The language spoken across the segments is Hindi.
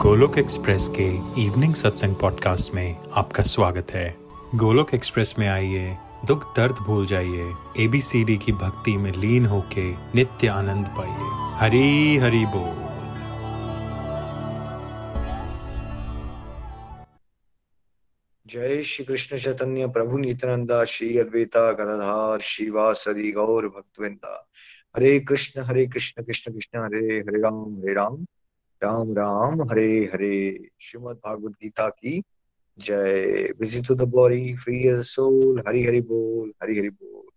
गोलोक एक्सप्रेस के इवनिंग सत्संग पॉडकास्ट में आपका स्वागत है। गोलोक एक्सप्रेस में आइए, दुख दर्द भूल जाइए एबीसीडी की भक्ति में लीन होके नित्य आनंद पाइए। हरी हरी बोल। जय श्री कृष्ण चैतन्य प्रभु नित्यानंदा, श्री अद्वैता, गदाधार शिवासदि गौर, भक्तवृंदा। हरे कृष्ण हरे कृष्ण कृष्ण कृष्ण, हरे हरे राम हरे राम। राम राम, हरे हरे। श्रीमद भागवत गीता की जय। Visit to the body free as soul Hari Hari बोल, हरि हरि बोल।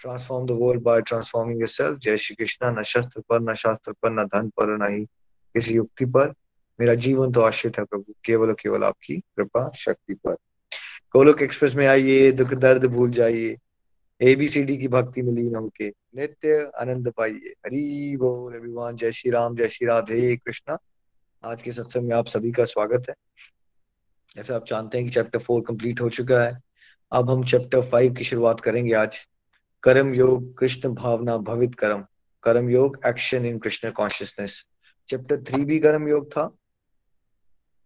Transform the world by transforming yourself जय श्री कृष्ण। न शस्त्र पर, न शास्त्र पर, न धन पर, न ही किसी युक्ति पर। मेरा जीवन तो आश्रित है प्रभु। केवल केवल आपकी कृपा, शक्ति पर। गोलोक एक्सप्रेस में आइए। दुख दर्द भूल जाइए। एबीसीडी की भक्ति में लीन होके। नित्य आनंद पाइए। हरी बोल एवरीवन जय श्री राम, जय श्री राधे कृष्णा। आज के सत्संग में आप सभी का स्वागत है। जैसे आप जानते हैं कि चैप्टर फोर कंप्लीट हो चुका है। अब हम चैप्टर फाइव की शुरुआत करेंगे आज। कर्म योग, कृष्ण भावना, भवित कर्म। कर्म योग action in Krishna consciousness chapter three भी कर्म योग था।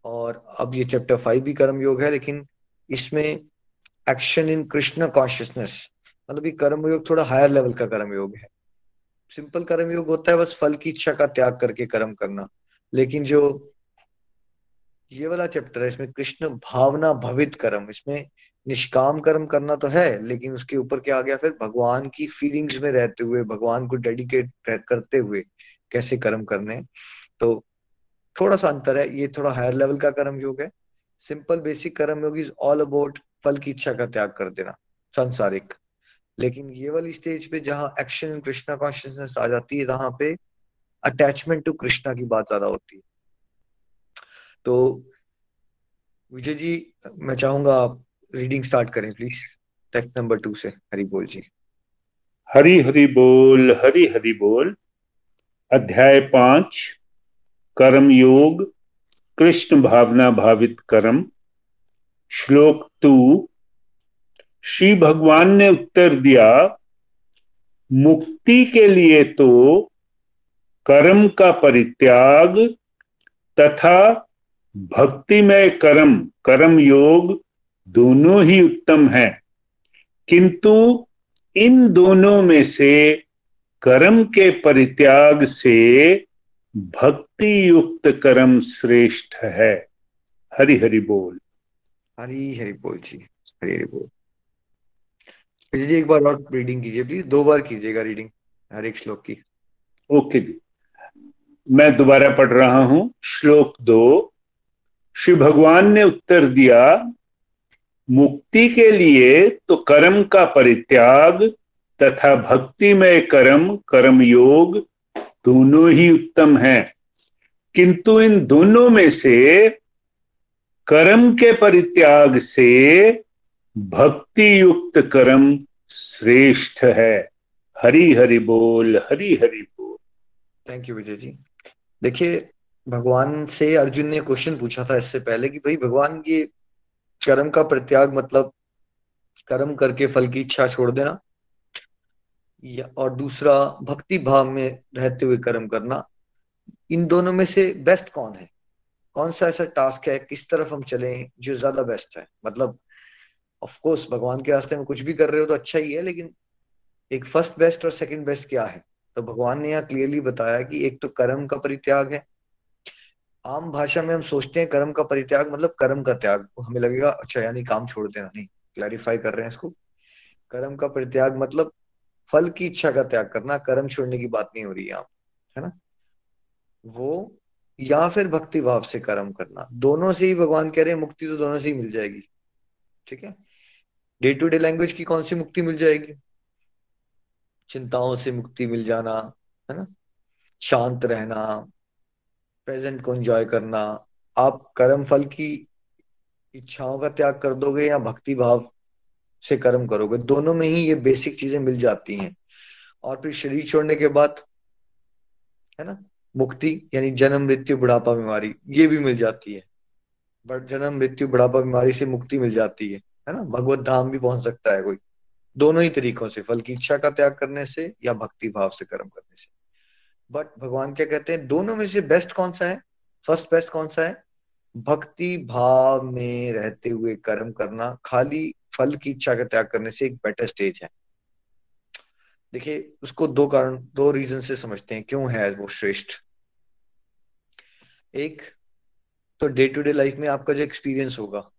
और अब ये चैप्टर फाइव भी कर्म योग है, लेकिन इसमें एक्शन इन कृष्ण कॉन्शियसनेस मतलब ये कर्म योग थोड़ा हायर लेवल का कर्म योग है। सिंपल कर्म योग होता है, बस फल की इच्छा का त्याग करके कर्म करना। लेकिन जो ये वाला चैप्टर है, इसमें कृष्ण भावना भवित कर्म, इसमें निष्काम कर्म करना तो है, लेकिन उसके ऊपर क्या आ गया फिर? भगवान की फीलिंग्स में रहते हुए, भगवान को डेडिकेट करते हुए कैसे कर्म करने तो थोड़ा सा अंतर है, ये थोड़ा हायर लेवल का कर्म योग है। सिंपल बेसिक कर्म योग इज़ ऑल अबाउट फल की इच्छा का त्याग कर देना, संसारिक। लेकिन ये वाली स्टेज पे जहाँ एक्शन इन कृष्णा कॉन्शियसनेस आ जाती है वहाँ पे अटैचमेंट टू कृष्णा की बात ज़्यादा होती है। तो विजय जी, मैं चाहूँगा आप रीडिंग स्टार्ट करें प्लीज़ टेक्स्ट नंबर टू से, हरी बोल जी। हरी हरी बोल, हरी हरी बोल। अध्याय पाँच, कर्म योग, कृष्ण भावना भावित कर्म। श्लोक टू श्री भगवान ने उत्तर दिया, मुक्ति के लिए तो कर्म का परित्याग तथा भक्तिमय कर्म कर्म योग दोनों ही उत्तम है। किंतु इन दोनों में से कर्म के परित्याग से भक्ति युक्त कर्म श्रेष्ठ है। हरि हरि बोल। हरी हरि बोल जी हरी हरि बोल। जी, एक बार और रीडिंग कीजिए प्लीज़ दो बार कीजिएगा रीडिंग हर एक श्लोक की। ओके जी। मैं दोबारा पढ़ रहा हूँ। श्लोक दो, श्री भगवान ने उत्तर दिया, मुक्ति के लिए तो कर्म का परित्याग तथा भक्ति में कर्म कर्म योग दोनों ही उत्तम है। किंतु इन दोनों में से कर्म के परित्याग से भक्ति युक्त कर्म श्रेष्ठ है। हरि हरि बोल हरि हरि बोल। थैंक यू विजय जी देखिए, भगवान से अर्जुन ने क्वेश्चन पूछा था इससे पहले कि भाई, भगवान ये कर्म का प्रत्याग मतलब कर्म करके फल की इच्छा छोड़ देना या, और दूसरा, भक्ति भाव में रहते हुए कर्म करना। इन दोनों में से बेस्ट कौन है? कौन सा ऐसा टास्क है? किस तरफ़ हम चले जो ज़्यादा बेस्ट है? मतलब ऑफ़ कोर्स भगवान के रास्ते में कुछ भी कर रहे हो तो अच्छा ही है, लेकिन एक फ़र्स्ट बेस्ट और सेकंड बेस्ट क्या है? तो भगवान ने यहाँ क्लियरली बताया कि एक तो कर्म का परित्याग है। आम भाषा में हम सोचते हैं कर्म का परित्याग मतलब कर्म का त्याग। हमें लगेगा अच्छा यानी काम छोड़ देना, नहीं क्लैरिफाई कर रहे हैं इसको। कर्म का परित्याग मतलब फल की इच्छा का त्याग करना, कर्म छोड़ने की बात नहीं हो रही यहाँ है ना? वो या फिर भक्ति भाव से कर्म करना। दोनों से ही भगवान कह रहे हैं, मुक्ति तो दोनों से ही मिल जाएगी। ठीक है? डे टू डे लैंग्वेज की कौन सी मुक्ति मिल जाएगी? चिंताओं से मुक्ति मिल जाना, है ना? शांत रहना प्रेजेंट को एंजॉय करना। आप कर्म फल की इच्छाओं का त्याग कर दोगे या भक्ति भाव से कर्म करोगे? दोनों में ही ये बेसिक चीज़ें मिल जाती हैं। और फिर शरीर छोड़ने के बाद, है ना? मुक्ति, यानी जन्म, मृत्यु, बुढ़ापा, बीमारी, ये भी मिल जाती है। बट जन्म, मृत्यु, बुढ़ापा, बीमारी से मुक्ति मिल जाती है। है ना? भगवत धाम भी पहुँच सकता है कोई। दोनों ही तरीकों से, फल की इच्छा का त्याग करने से या भक्ति भाव से कर्म करने से। बट भगवान क्या कहते हैं? दोनों में से बेस्ट कौन सा है? फ़र्स्ट बेस्ट कौन सा है? भक्ति भाव में रहते हुए कर्म करना, खाली फल की इच्छा का त्याग करने से एक बेटर स्टेज है। देखिए, उसको दो कारण, दो रीजन से समझते हैं, क्यों है वो श्रेष्ठ। एक तो डे टू डे लाइफ में आपका जो एक्सपीरियंस होगा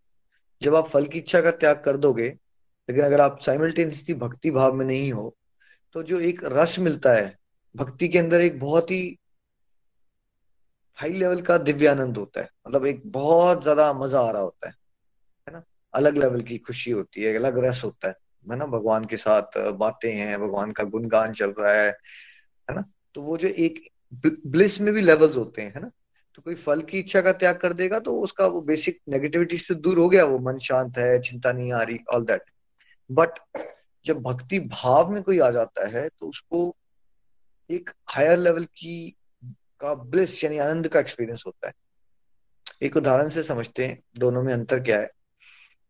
जब आप फल की इच्छा का त्याग कर दोगे, लेकिन अगर आप साइमल्टेनियसली भक्ति भाव में नहीं हो तो जो एक रस मिलता है, भक्ति के अंदर एक बहुत ही हाई लेवल का दिव्यानंद होता है। मतलब एक बहुत ज़्यादा मज़ा आ रहा होता है है ना? अलग लेवल की खुशी होती है अलग रस होता है है ना? भगवान के साथ बातें हैं, भगवान का गुणगान चल रहा है है ना? तो वो जो एक ब्लिस में भी लेवल्स होते हैं, है ना? तो कोई फल की इच्छा का त्याग कर देगा तो उसका वो बेसिक नेगेटिविटी से दूर हो गया, वो मन शांत है, चिंता नहीं आ रही ऑल दैट बट जब भक्ति भाव में कोई आ जाता है तो उसको एक हायर लेवल की का ब्लिस यानी आनंद का एक्सपीरियंस होता है। एक उदाहरण से समझते हैं, दोनों में अंतर क्या है?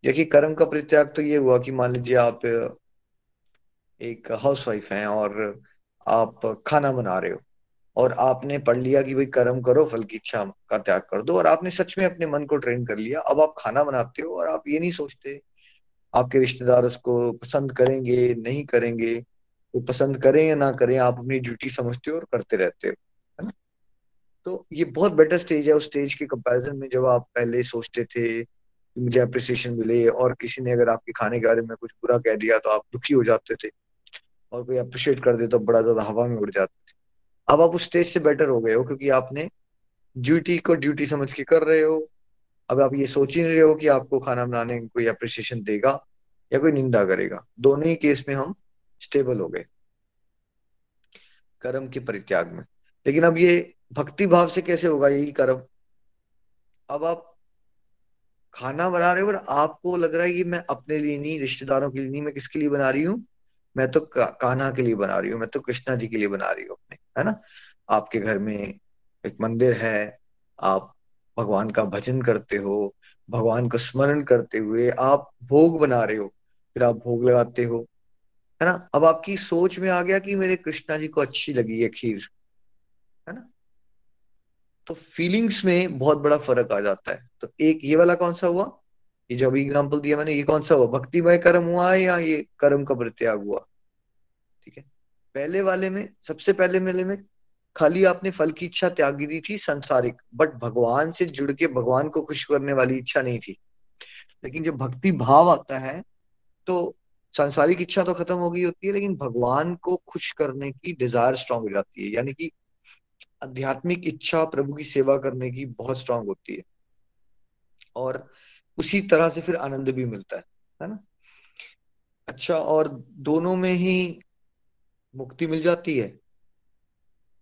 देखिए कर्म का परित्याग तो ये हुआ कि मान लीजिए आप एक हाउसवाइफ हैं और आप खाना बना रहे हो। और आपने पढ़ लिया कि भाई कर्म करो, फल की इच्छा का त्याग कर दो, और आपने सच में अपने मन को ट्रेन कर लिया। अब आप खाना बनाते हो और आप ये नहीं सोचते, आपके रिश्तेदार उसको पसंद करेंगे, नहीं करेंगे, वो पसंद करें या ना करें, आप अपनी ड्यूटी समझते हो और करते रहते हो, है ना? तो ये बहुत बेटर स्टेज है उस स्टेज के कंपैरिजन में, जब आप पहले सोचते थे कि मुझे अप्रिसिएशन मिले और किसी ने अगर आपके खाने के बारे में कुछ बुरा कह दिया तो आप दुखी हो जाते थे और कोई अप्रिशिएट कर दे तो बड़ा ज़्यादा हवा में उड़ जाते थे। अब आप उस स्टेज से बेटर हो गए हो क्योंकि आपने ड्यूटी को ड्यूटी समझ के कर रहे हो। अब आप ये सोच ही नहीं रहे हो कि आपको खाना बनाने कोई अप्रिसिएशन देगा या कोई निंदा करेगा। दोनों ही केस में हम स्टेबल हो गए। कर्म के परित्याग में। लेकिन अब ये भक्ति भाव से कैसे होगा यही कर्म? अब आप खाना बना रहे हो और आपको लग रहा है कि मैं अपने लिए नहीं, रिश्तेदारों के लिए नहीं, मैं किसके लिए बना रही हूँ? मैं तो कान्हा के लिए बना रही हूँ, मैं तो कृष्णा जी के लिए बना रही हूँ अपने। है ना? आपके घर में एक मंदिर है, आप भगवान का भजन करते हो, भगवान को स्मरण करते हुए आप भोग बना रहे हो, फिर आप भोग लगाते हो, है ना? अब आपकी सोच में आ गया कि मेरे कृष्णा जी को अच्छी लगी है खीर, है ना? तो फीलिंग्स में बहुत बड़ा फ़र्क आ जाता है। तो एक ये वाला कौन सा हुआ? ये जो अभी एग्ज़ाम्पल दिया मैंने, ये कौन सा हुआ? भक्तिमय कर्म हुआ या ये कर्म का प्रत्याग हुआ? पहले वाले में, सबसे पहले मेले में खाली आपने फल की इच्छा त्यागी दी थी संसारिक बट भगवान से जुड़ के भगवान को खुश करने वाली इच्छा नहीं थी। लेकिन जब भक्ति भाव आता है तो सांसारिक इच्छा तो खत्म हो गई होती है, लेकिन भगवान को खुश करने की डिज़ायर स्ट्रांग हो जाती है। यानी कि आध्यात्मिक इच्छा प्रभु की सेवा करने की बहुत स्ट्रांग होती है। और उसी तरह से फिर आनंद भी मिलता है है ना? अच्छा और दोनों में ही मुक्ति मिल जाती है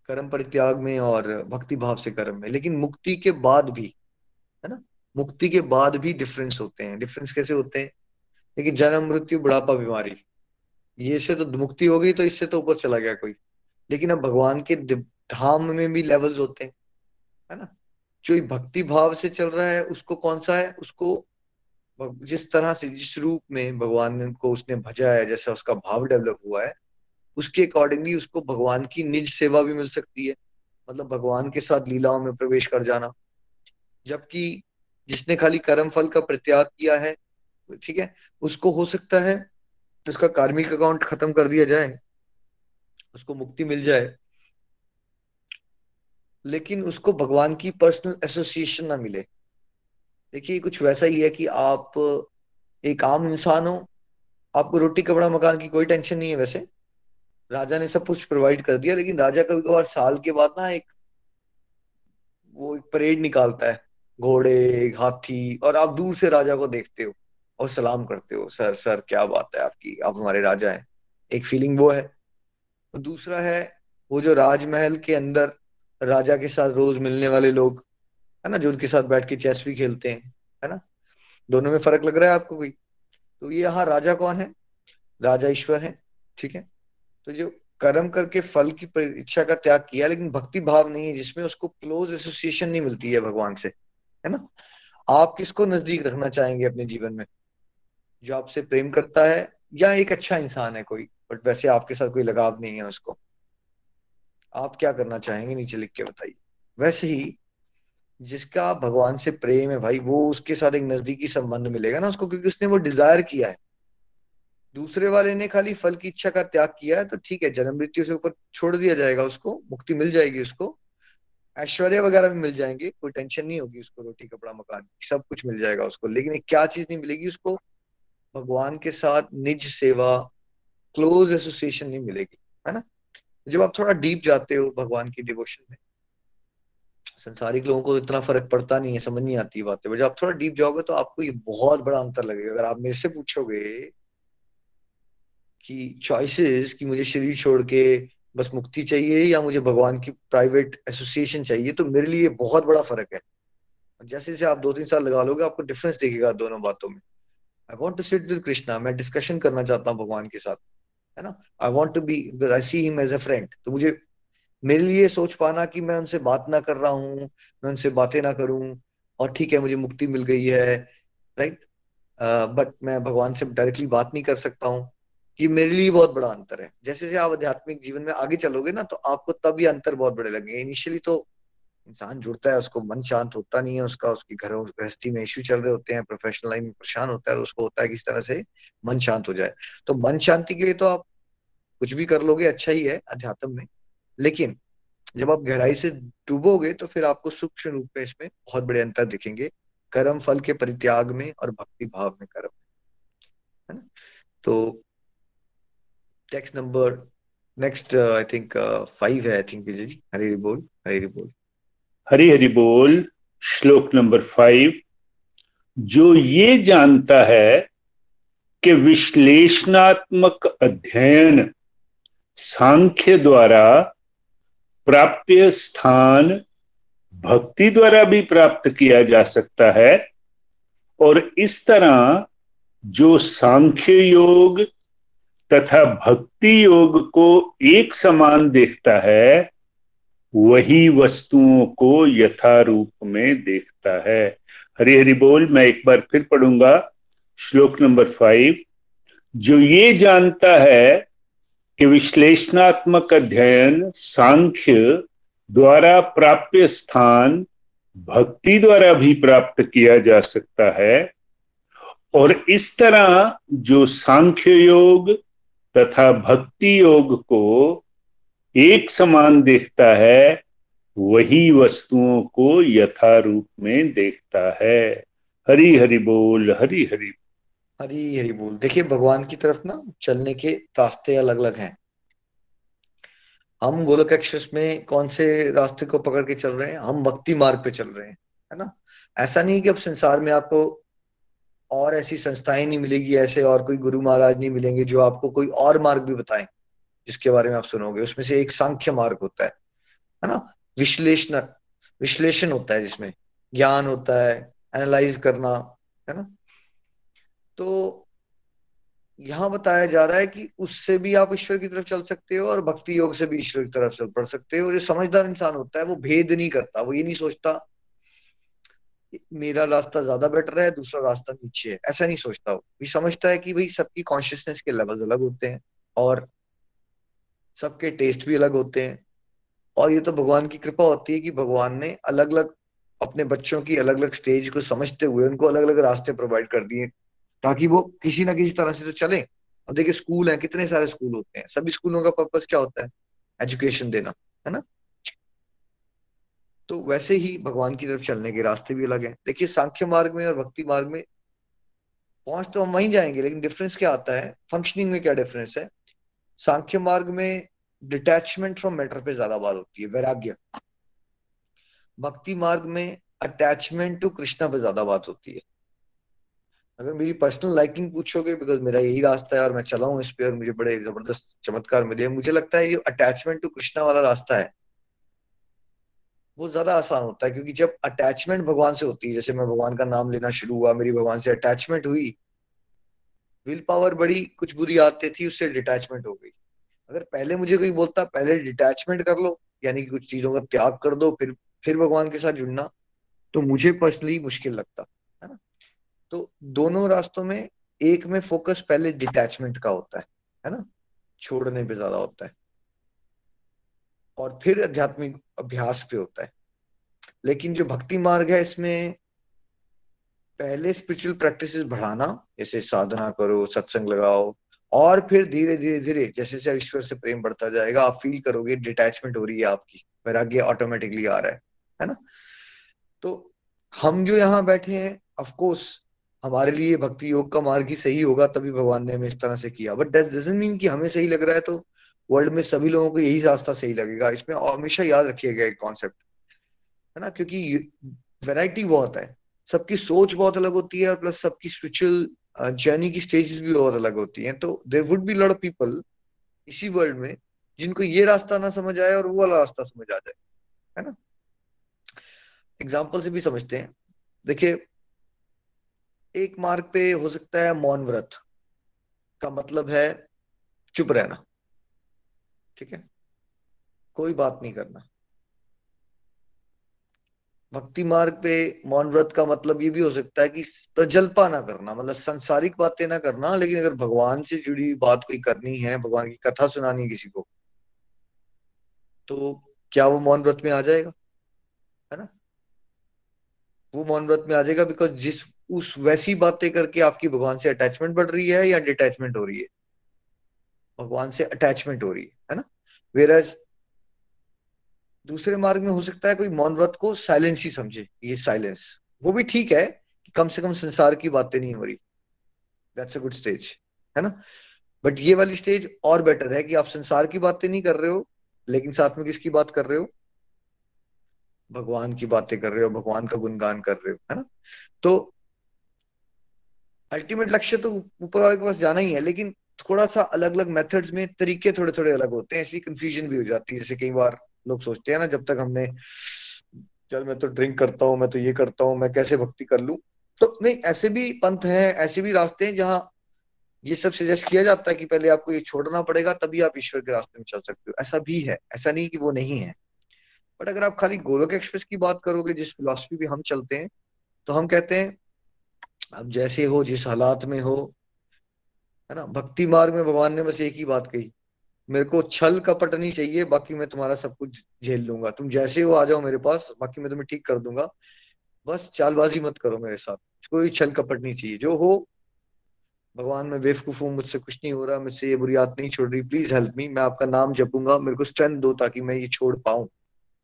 कर्म परित्याग में और भक्ति भाव से कर्म में। लेकिन मुक्ति के बाद भी, है ना? मुक्ति के बाद भी डिफरेंस होते हैं। डिफरेंस कैसे होते हैं? लेकिन जन्म, मृत्यु, बुढ़ापा, बीमारी। ये से तो मुक्ति हो गई तो इससे तो ऊपर चला गया कोई। लेकिन अब भगवान के धाम में भी लेवल्स होते हैं, है ना? जो भक्ति भाव से चल रहा है, उसको कौन सा है? उसको जिस तरह से, जिस रूप में भगवान को उसने भजा है, जैसा उसका भाव डेवलप हुआ है उसके अकॉर्डिंगली उसको भगवान की निज सेवा भी मिल सकती है। मतलब भगवान के साथ लीलाओं में प्रवेश कर जाना। जबकि जिसने खाली कर्म फल का प्रत्याग किया है, ठीक है, उसको हो सकता है उसका कार्मिक अकाउंट खत्म कर दिया जाए, उसको मुक्ति मिल जाए। लेकिन उसको भगवान की पर्सनल एसोसिएशन ना मिले। देखिए कुछ वैसा ही है कि आप एक आम इंसान हो, आपको रोटी कपड़ा मकान की कोई टेंशन नहीं है वैसे। राजा ने सब कुछ प्रोवाइड कर दिया, लेकिन राजा कभी कभार साल के बाद ना एक वो एक परेड निकालता है, घोड़े, हाथी, और आप दूर से राजा को देखते हो और सलाम करते हो, सर सर, क्या बात है आपकी, आप हमारे राजा हैं। एक फीलिंग वो है। दूसरा है, वो जो राजमहल के अंदर राजा के साथ रोज मिलने वाले लोग, है ना, जो उनके साथ बैठ के चेस भी खेलते हैं, है ना? दोनों में फ़र्क लग रहा है आपको कोई? तो ये यहाँ राजा कौन है? राजा ईश्वर है, ठीक है? तो जो कर्म करके फल की इच्छा का त्याग किया, लेकिन भक्ति भाव नहीं है, जिसमें उसको क्लोज एसोसिएशन नहीं मिलती है भगवान से, है ना? आप किसको नज़दीक रखना चाहेंगे अपने जीवन में? जो आपसे प्रेम करता है, या एक अच्छा इंसान है कोई, बट वैसे आपके साथ कोई लगाव नहीं है उसको। आप क्या करना चाहेंगे, नीचे लिख के बताइए। वैसे ही, जिसका भगवान से प्रेम है भाई, वो उसके साथ एक नजदीकी संबंध मिलेगा ना उसको, क्योंकि उसने वो डिज़ायर किया है। दूसरे वाले ने खाली फल की इच्छा का त्याग किया है तो ठीक है जन्म मृत्यु से ऊपर छोड़ दिया जाएगा उसको, मुक्ति मिल जाएगी उसको, ऐश्वर्य वगैरह भी मिल जाएँगे, कोई टेंशन नहीं होगी उसको, रोटी, कपड़ा, मकान, सब कुछ मिल जाएगा उसको, लेकिन क्या चीज़ नहीं मिलेगी उसको, भगवान के साथ निज सेवा क्लोज एसोसिएशन नहीं मिलेगी, है ना? जब आप थोड़ा डीप जाते हो भगवान की डिवोशन में, संसारिक लोगों को इतना फ़र्क पड़ता नहीं है, समझ नहीं आती बातें जब आप थोड़ा डीप जाओगे तो आपको ये बहुत बड़ा अंतर लगेगा। अगर आप मेरे से पूछोगे कि चॉइसेस कि मुझे शरीर छोड़ के बस मुक्ति चाहिए या मुझे भगवान की प्राइवेट एसोसिएशन चाहिए तो मेरे लिए बहुत बड़ा फ़र्क है। जैसे जैसे आप दो तीन साल लगा लोगे आपको डिफरेंस दिखेगा दोनों बातों में। I want to sit with Krishna मैं डिस्कशन करना चाहता हूँ भगवान के साथ है ना? I want to be I see him as a friend तो मुझे मेरे लिए सोच पाना कि मैं उनसे बात ना कर रहा हूँ मैं उनसे बातें ना करूँ और ठीक है मुझे मुक्ति मिल गई है राइट बट uh, मैं भगवान से डायरेक्टली बात नहीं कर सकता हूँ। कि मेरे लिए बहुत बड़ा अंतर है। जैसे जैसे आप आध्यात्मिक जीवन में आगे चलोगे ना तो आपको तब ये अंतर बहुत बड़े लगेंगे। इनिशियली तो इंसान जुड़ता है, उसको मन शांत होता नहीं है, उसका, उसकी घरों, गृहस्थी में इश्यू चल रहे होते हैं प्रोफेशनल लाइन में परेशान होता है तो उसको होता है किस तरह से मन शांत हो जाए। तो मन शांति के लिए तो आप कुछ भी कर लोगे अच्छा ही है अध्यात्म में। लेकिन जब आप गहराई से डूबोगे तो फिर आपको सूक्ष्म रूप में इसमें बहुत बड़े अंतर दिखेंगे। कर्म, फल के परित्याग में और भक्ति भाव में कर्म है ना? तो text number next I think five है आई थिंक विजय जी हरी हरी बोल हरी बोल हरी हरी बोल श्लोक नंबर फाइव जो ये जानता है कि विश्लेषणात्मक अध्ययन सांख्य द्वारा प्राप्य स्थान भक्ति द्वारा भी प्राप्त किया जा सकता है, और इस तरह जो सांख्य योग तथा भक्ति योग को एक समान देखता है, वही वस्तुओं को यथारूप में देखता है। हरि हरि बोल, मैं एक बार फिर पढ़ूँगा। श्लोक नंबर फाइव जो ये जानता है कि विश्लेषणात्मक अध्ययन सांख्य द्वारा प्राप्य स्थान भक्ति द्वारा भी प्राप्त किया जा सकता है, और इस तरह जो सांख्य योग तथा भक्ति योग को एक समान देखता है, वही वस्तुओं को यथारूप में देखता है। हरि हरि बोल, हरि हरि। हरी हरी बोल। देखिए, भगवान की तरफ़ ना चलने के रास्ते अलग अलग हैं। हम गोलक एक्सप्रेस में कौन से रास्ते को पकड़ के चल रहे हैं? हम भक्ति मार्ग पे चल रहे हैं, है ना? ऐसा नहीं कि अब संसार में आपको और ऐसी संस्थाएँ नहीं मिलेगी, ऐसे और कोई गुरु महाराज नहीं मिलेंगे जो आपको कोई और मार्ग भी बताएँ, जिसके बारे में आप सुनोगे। उसमें से एक सांख्य मार्ग होता है है ना? विश्लेषण विश्लेषण होता है जिसमें। ज्ञान होता है एनालाइज करना, है ना? तो यहाँ बताया जा रहा है कि उससे भी आप ईश्वर की तरफ़ चल सकते हो और भक्ति योग से भी ईश्वर की तरफ़ चल पड़ सकते हो। जो समझदार इंसान होता है, वो भेद नहीं करता, वो ये नहीं सोचता मेरा रास्ता ज़्यादा बेटर है, दूसरा रास्ता नीचे है। ऐसा नहीं सोचता वो भी समझता है कि भाई सबकी कॉन्शियसनेस के लेवल अलग होते हैं और सबके टेस्ट भी अलग होते हैं। और ये तो भगवान की कृपा होती है कि भगवान ने अलग अलग अपने बच्चों की अलग अलग स्टेज को समझते हुए उनको अलग अलग रास्ते प्रोवाइड कर दिए ताकि वो किसी ना किसी तरह से तो चले। अब देखिए स्कूल है, कितने सारे स्कूल होते हैं। सभी स्कूलों का पर्पज क्या होता है? एजुकेशन देना, है ना? तो वैसे ही भगवान की तरफ़ चलने के रास्ते भी अलग हैं। देखिए, सांख्य मार्ग में और भक्ति मार्ग में पहुँच तो हम वहीं जाएँगे, लेकिन डिफरेंस क्या आता है? फंक्शनिंग में क्या डिफरेंस है? सांख्य मार्ग में डिटैचमेंट फ्रॉम मैटर पे ज़्यादा बात होती है, वैराग्य। भक्ति मार्ग में अटैचमेंट टू कृष्णा पे ज़्यादा बात होती है। अगर मेरी पर्सनल लाइकिंग पूछोगे बिकॉज़ मेरा यही रास्ता है और मैं चला हूँ इस पे और मुझे बड़े ज़बरदस्त चमत्कार मिले, मुझे लगता है ये अटैचमेंट टू कृष्णा वाला रास्ता है। वो ज़्यादा आसान होता है, क्योंकि जब अटैचमेंट भगवान से होती है, जैसे मैं भगवान का नाम लेना शुरू हुआ, मेरी भगवान से अटैचमेंट हुई विल पावर बड़ी, कुछ बुरी आदतें थी, उससे डिटैचमेंट हो गई। अगर पहले मुझे कोई बोलता, पहले डिटैचमेंट कर लो, यानी कि कुछ चीज़ों का त्याग कर दो, फिर फिर भगवान के साथ जुड़ना तो मुझे पर्सनली मुश्किल लगता, है ना? तो दोनों रास्तों में, एक में फोकस पहले डिटैचमेंट का होता है है ना? छोड़ने पे ज़्यादा होता है। और फिर आध्यात्मिक अभ्यास पे होता है। लेकिन जो भक्ति मार्ग है, इसमें पहले स्पिरिचुअल प्रैक्टिसेस बढ़ाना, जैसे साधना करो, सत्संग लगाओ, और फिर धीरे धीरे धीरे, जैसे जैसे ईश्वर से प्रेम बढ़ता जाएगा, आप फील करोगे डिटैचमेंट हो रही है आपकी, वैराग्य ऑटोमेटिकली आ रहा है है ना? तो हम जो यहाँ बैठे हैं ऑफकोर्स हमारे लिए भक्ति योग का मार्ग ही सही होगा, तभी भगवान ने हमें इस तरह से किया। बट डजंट मीन कि हमें सही लग रहा है तो वर्ल्ड में सभी लोगों को यही रास्ता सही लगेगा। इसमें हमेशा याद रखिएगा एक कॉन्सेप्ट है ना? क्योंकि वैरायटी बहुत है। सबकी सोच बहुत अलग होती है और प्लस सबकी स्पिरिचुअल जर्नी की स्टेजेस भी बहुत अलग होती हैं। तो there would be lot of people इसी वर्ल्ड में जिनको ये रास्ता ना समझ आए और वो वाला रास्ता समझ आ जाए, है ना? एग्ज़ाम्पल से भी समझते हैं। देखिए, एक मार्ग पे हो सकता है मौन व्रत का मतलब है चुप रहना। ठीक है? कोई बात नहीं करना। भक्ति मार्ग पे मौन व्रत का मतलब ये भी हो सकता है कि प्रजल्पा ना करना मतलब संसारिक बातें ना करना, लेकिन अगर भगवान से जुड़ी बात कोई करनी है, भगवान की कथा सुनानी है किसी को तो क्या वो मौन व्रत में आ जाएगा? है ना? वो मौन व्रत में आ जाएगा बिकॉज़ जिस, उस वैसी बातें करके आपकी भगवान से अटैचमेंट बढ़ रही है या डिटैचमेंट हो रही है? भगवान से अटैचमेंट हो रही है। वेरज दूसरे मार्ग में हो सकता है कोई मौन व्रत को साइलेंस ही समझे, ये साइलेंस वो भी ठीक है कि कम से कम संसार की बातें नहीं हो रही। दैट्स अ गुड स्टेज है ना? बट ये वाली स्टेज और बेटर है कि आप संसार की बातें नहीं कर रहे हो, लेकिन साथ में किसकी बात कर रहे हो? भगवान की बातें कर रहे हो, भगवान का गुणगान कर रहे हो, है ना? तो अल्टीमेट लक्ष्य तो ऊपर वाले के पास जाना ही है, लेकिन थोड़ा सा अलग अलग मेथड्स में तरीके थोड़े थोड़े अलग होते हैं, इसलिए कंफ्यूजन भी हो जाती है। जैसे कई बार लोग सोचते हैं ना, जब तक हमने, चल मैं तो ड्रिंक करता हूँ, मैं तो ये करता हूँ, मैं कैसे भक्ति कर लू? तो नहीं, ऐसे भी पंथ हैं, ऐसे भी रास्ते हैं जहाँ ये सब सजेस्ट किया जाता है कि पहले आपको ये छोड़ना पड़ेगा, तभी आप ईश्वर के रास्ते में चल सकते हो। ऐसा भी है, ऐसा नहीं कि वो नहीं है। बट अगर आप खाली गोलोक एक्सप्रेस की बात करोगे, जिस फिलोसफी भी हम चलते हैं तो हम कहते हैं, अब जैसे हो, जिस हालात में हो है ना? भक्ति मार्ग में भगवान ने बस एक ही बात कही, मेरे को छल कपट नहीं चाहिए, बाकी मैं तुम्हारा सब कुछ झेल लूँगा। तुम जैसे हो आ जाओ मेरे पास, बाकी मैं तुम्हें ठीक कर दूँगा। बस चालबाजी मत करो मेरे साथ, कोई छल कपट नहीं चाहिए। जो हो, भगवान मैं बेवकूफ़ हूँ, मुझसे कुछ नहीं हो रहा, मुझसे ये बुरी आदत नहीं छोड़ रही प्लीज़ हेल्प मी मैं आपका नाम जपूँगा, मेरे को स्ट्रेंथ दो ताकि मैं ये छोड़ पाऊँ,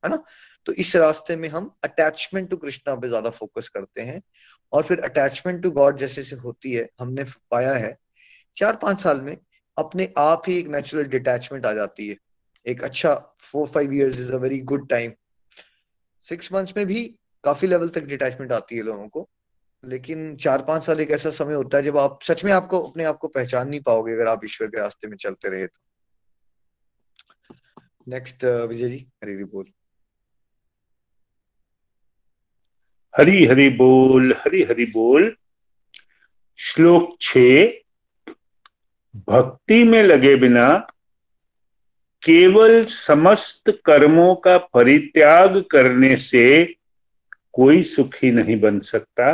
है ना? तो इस रास्ते में हम अटैचमेंट टू कृष्णा पे ज़्यादा फोकस करते हैं, और फिर अटैचमेंट टू गॉड जैसे से होती है, हमने पाया है चार पाँच साल में अपने आप ही एक नेचुरल डिटैचमेंट आ जाती है। एक अच्छा four five years is a very good time six months में भी काफ़ी लेवल तक डिटैचमेंट आती है लोगों को। लेकिन चार पाँच साल एक ऐसा समय होता है जब आप सच में आपको, अपने आप को पहचान नहीं पाओगे अगर आप ईश्वर के रास्ते में चलते रहे तो। नेक्स्ट विजय जी, हरी हरी बोल। हरी हरी बोल, हरी हरी बोल। श्लोक छ भक्ति में लगे बिना केवल समस्त कर्मों का परित्याग करने से कोई सुखी नहीं बन सकता।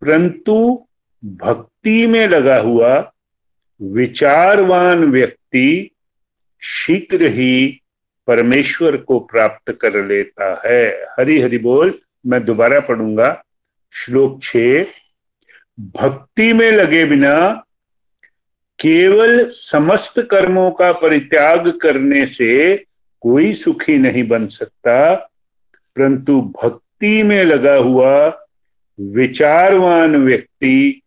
परंतु भक्ति में लगा हुआ विचारवान व्यक्ति शीघ्र ही परमेश्वर को प्राप्त कर लेता है। हरि हरि बोल, मैं दोबारा पढ़ूँगा। श्लोक छ, भक्ति में लगे बिना केवल समस्त कर्मों का परित्याग करने से कोई सुखी नहीं बन सकता, परंतु भक्ति में लगा हुआ विचारवान व्यक्ति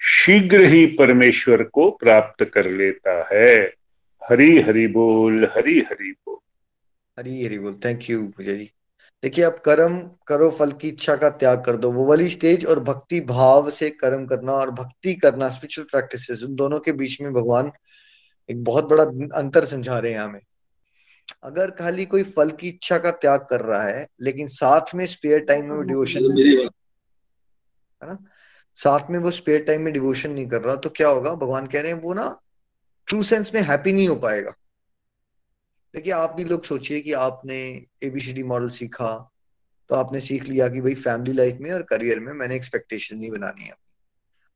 शीघ्र ही परमेश्वर को प्राप्त कर लेता है। हरी हरि बोल, हरी हरि बोल। हरी हरि बोल। Thank you Pooja ji. देखिए आप कर्म करो फल की इच्छा का त्याग कर दो। वो वाली स्टेज और भक्ति भाव से कर्म करना और भक्ति करना स्पिरिचुअल प्रैक्टिसेस उन दोनों के बीच में भगवान एक बहुत बड़ा अंतर समझा रहे हैं हमें। अगर खाली कोई फल की इच्छा का त्याग कर रहा है लेकिन साथ में स्पेयर टाइम में डिवोशन है ना? साथ में वो स्पेयर टाइम में डिवोशन नहीं कर रहा तो क्या होगा? भगवान कह रहे हैं वो ना ट्रू सेंस में हैप्पी नहीं हो पाएगा। देखिए, आप भी लोग सोचिए कि आपने एबीसीडी मॉडल सीखा तो आपने सीख लिया कि भाई फैमिली लाइफ में और करियर में मैंने एक्सपेक्टेशन नहीं बनानी है।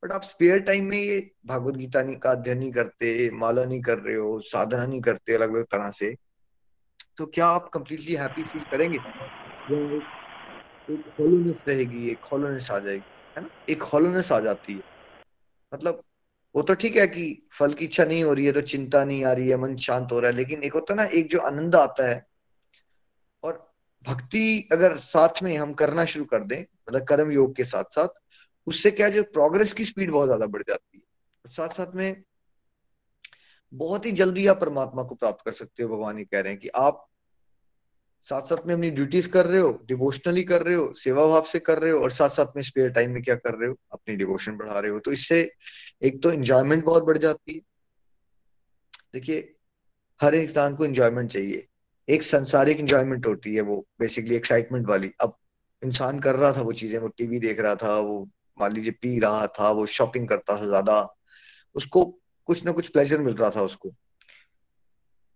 बट आप स्पेयर टाइम में ये भागवत गीता का अध्ययन नहीं करते, माला नहीं कर रहे हो, साधना नहीं करते अलग अलग तरह से तो क्या आप कंप्लीटली हैप्पी फील करेंगे? एक हॉलोनेस रहेगी, एक हॉलोनेस आ जाएगी, है ना? एक हॉलोनेस आ जाती है। मतलब वो तो ठीक है कि फल की इच्छा नहीं हो रही है तो चिंता नहीं आ रही है, मन शांत हो रहा है, लेकिन एक होता ना, एक जो आनंद आता है। और भक्ति अगर साथ में हम करना शुरू कर दें मतलब कर्म योग के साथ साथ उससे क्या जो प्रोग्रेस की स्पीड बहुत ज़्यादा बढ़ जाती है। साथ साथ में बहुत ही जल्दी आप परमात्मा को प्राप्त कर सकते हो, भगवान ये कह रहे हैं कि आप साथ साथ में अपनी ड्यूटीज़ कर रहे हो डिवोशनली कर रहे हो सेवा भाव से कर रहे हो और साथ साथ में स्पेयर टाइम में क्या कर रहे हो? अपनी डिवोशन बढ़ा रहे हो। तो इससे एक तो एंजॉयमेंट बहुत बढ़ जाती है। देखिए, हर इंसान को एंजॉयमेंट चाहिए। एक संसारिक एंजॉयमेंट होती है वो बेसिकली एक्साइटमेंट वाली। अब इंसान कर रहा था वो चीज़ें, वो टीवी देख रहा था, वो मान लीजिए पी रहा था, वो शॉपिंग करता था ज़्यादा, उसको कुछ ना कुछ प्लेजर मिल रहा था उसको।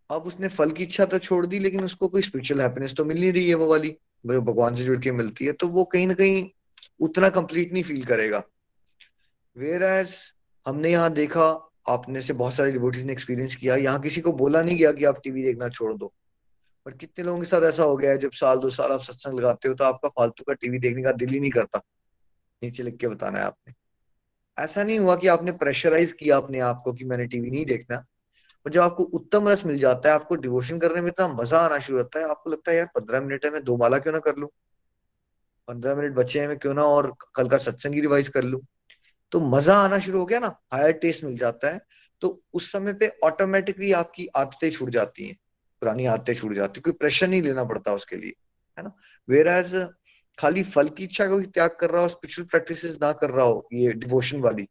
अब उसने फल की इच्छा तो छोड़ दी, लेकिन उसको कोई स्पिरिचुअल हैप्पीनेस तो मिल नहीं रही है वो वाली। जो भगवान से जुड़ के मिलती है तो वो कहीं ना कहीं उतना कंप्लीट नहीं फील करेगा। वेर एज हमने यहाँ देखा, आपने से बहुत सारे डिवोटीज ने एक्सपीरियंस किया, यहाँ किसी को बोला नहीं गया कि आप टीवी देखना छोड़ दो। पर कितने लोगों के साथ ऐसा हो गया है, जब साल दो साल आप सत्संग लगाते हो तो आपका फालतू का टीवी देखने का दिल ही नहीं करता। नीचे लिख के बताना है आपने। ऐसा नहीं हुआ कि आपने प्रेशराइज किया अपने आप को कि मैंने टीवी नहीं देखना। और जब आपको उत्तम रस मिल जाता है, आपको डिवोशन करने में इतना मज़ा आना शुरू होता है, आपको लगता है, यार, पंद्रह मिनट है, मैं दो माला क्यों ना कर लू? पंद्रह मिनट बचे हैं, मैं क्यों ना और कल का सत्संग ही रिवाइज कर लू? तो मज़ा आना शुरू हो गया ना हायर टेस्ट मिल जाता है तो उस समय पे ऑटोमेटिकली आपकी आदतें छूट जाती हैं, पुरानी आदतें छूट जाती कोई प्रेशर नहीं लेना पड़ता उसके लिए, है ना? वेर एज खाली फल की इच्छा को त्याग कर रहा हो स्पिरिचुअल प्रैक्टिस ना कर रहा हो, ये डिवोशन वाली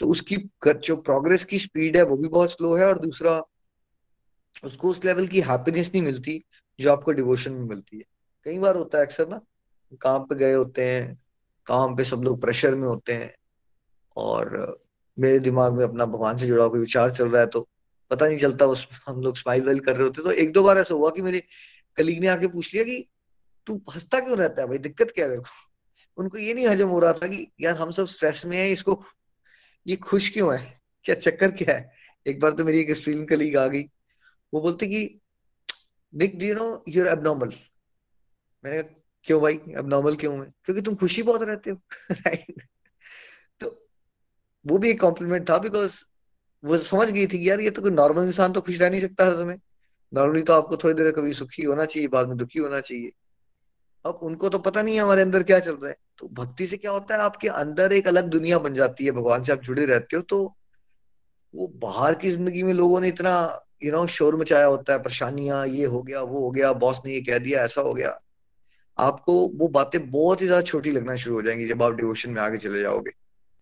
तो उसकी जो प्रोग्रेस की स्पीड है, वो भी बहुत स्लो है और दूसरा, उसको उस लेवल की हैप्पीनेस नहीं मिलती जो आपको डिवोशन में मिलती है। कई बार होता है अक्सर ना, काम पे गए होते हैं, काम पे सब लोग प्रेशर में होते हैं और मेरे दिमाग में अपना भगवान से जुड़ा कोई विचार चल रहा है तो पता नहीं चलता उस, हम लोग स्माइल वाइल कर रहे होते तो एक दो बार ऐसा हुआ कि मेरे कलीग ने आके पूछ लिया कि, तू हंसता क्यों रहता है भाई? दिक्कत क्या है उनको ये नहीं हजम हो रहा था कि, यार हम सब स्ट्रेस में है, इसको ये खुश क्यों है? क्या चक्कर क्या है? एक बार तो मेरी एक स्ट्रीम कलीग आ गई। वो बोलते कि Nick do know you're abnormal मैंने कहा, क्यों भाई? एबनॉर्मल क्यों है? क्योंकि तुम खुशी बहुत रहते हो. राइट तो वो भी एक कॉम्प्लीमेंट था बिकॉज़ वो समझ गई थी यार ये तो कोई नॉर्मल इंसान तो खुश रह नहीं सकता हर समय। नॉर्मली तो आपको थोड़ी देर कभी सुखी होना चाहिए, बाद में दुखी होना चाहिए। अब उनको तो पता नहीं है हमारे अंदर क्या चल रहा है। तो भक्ति से क्या होता है? आपके अंदर एक अलग दुनिया बन जाती है, भगवान से आप जुड़े रहते हो तो वो बाहर की ज़िंदगी में लोगों ने इतना यू नो शोर मचाया होता है, परेशानियाँ, ये हो गया, वो हो गया बॉस ने ये कह दिया, ऐसा हो गया। आपको वो बातें बहुत ही ज़्यादा छोटी लगना शुरू हो जाएँगी जब आप डिवोशन में आगे चले जाओगे,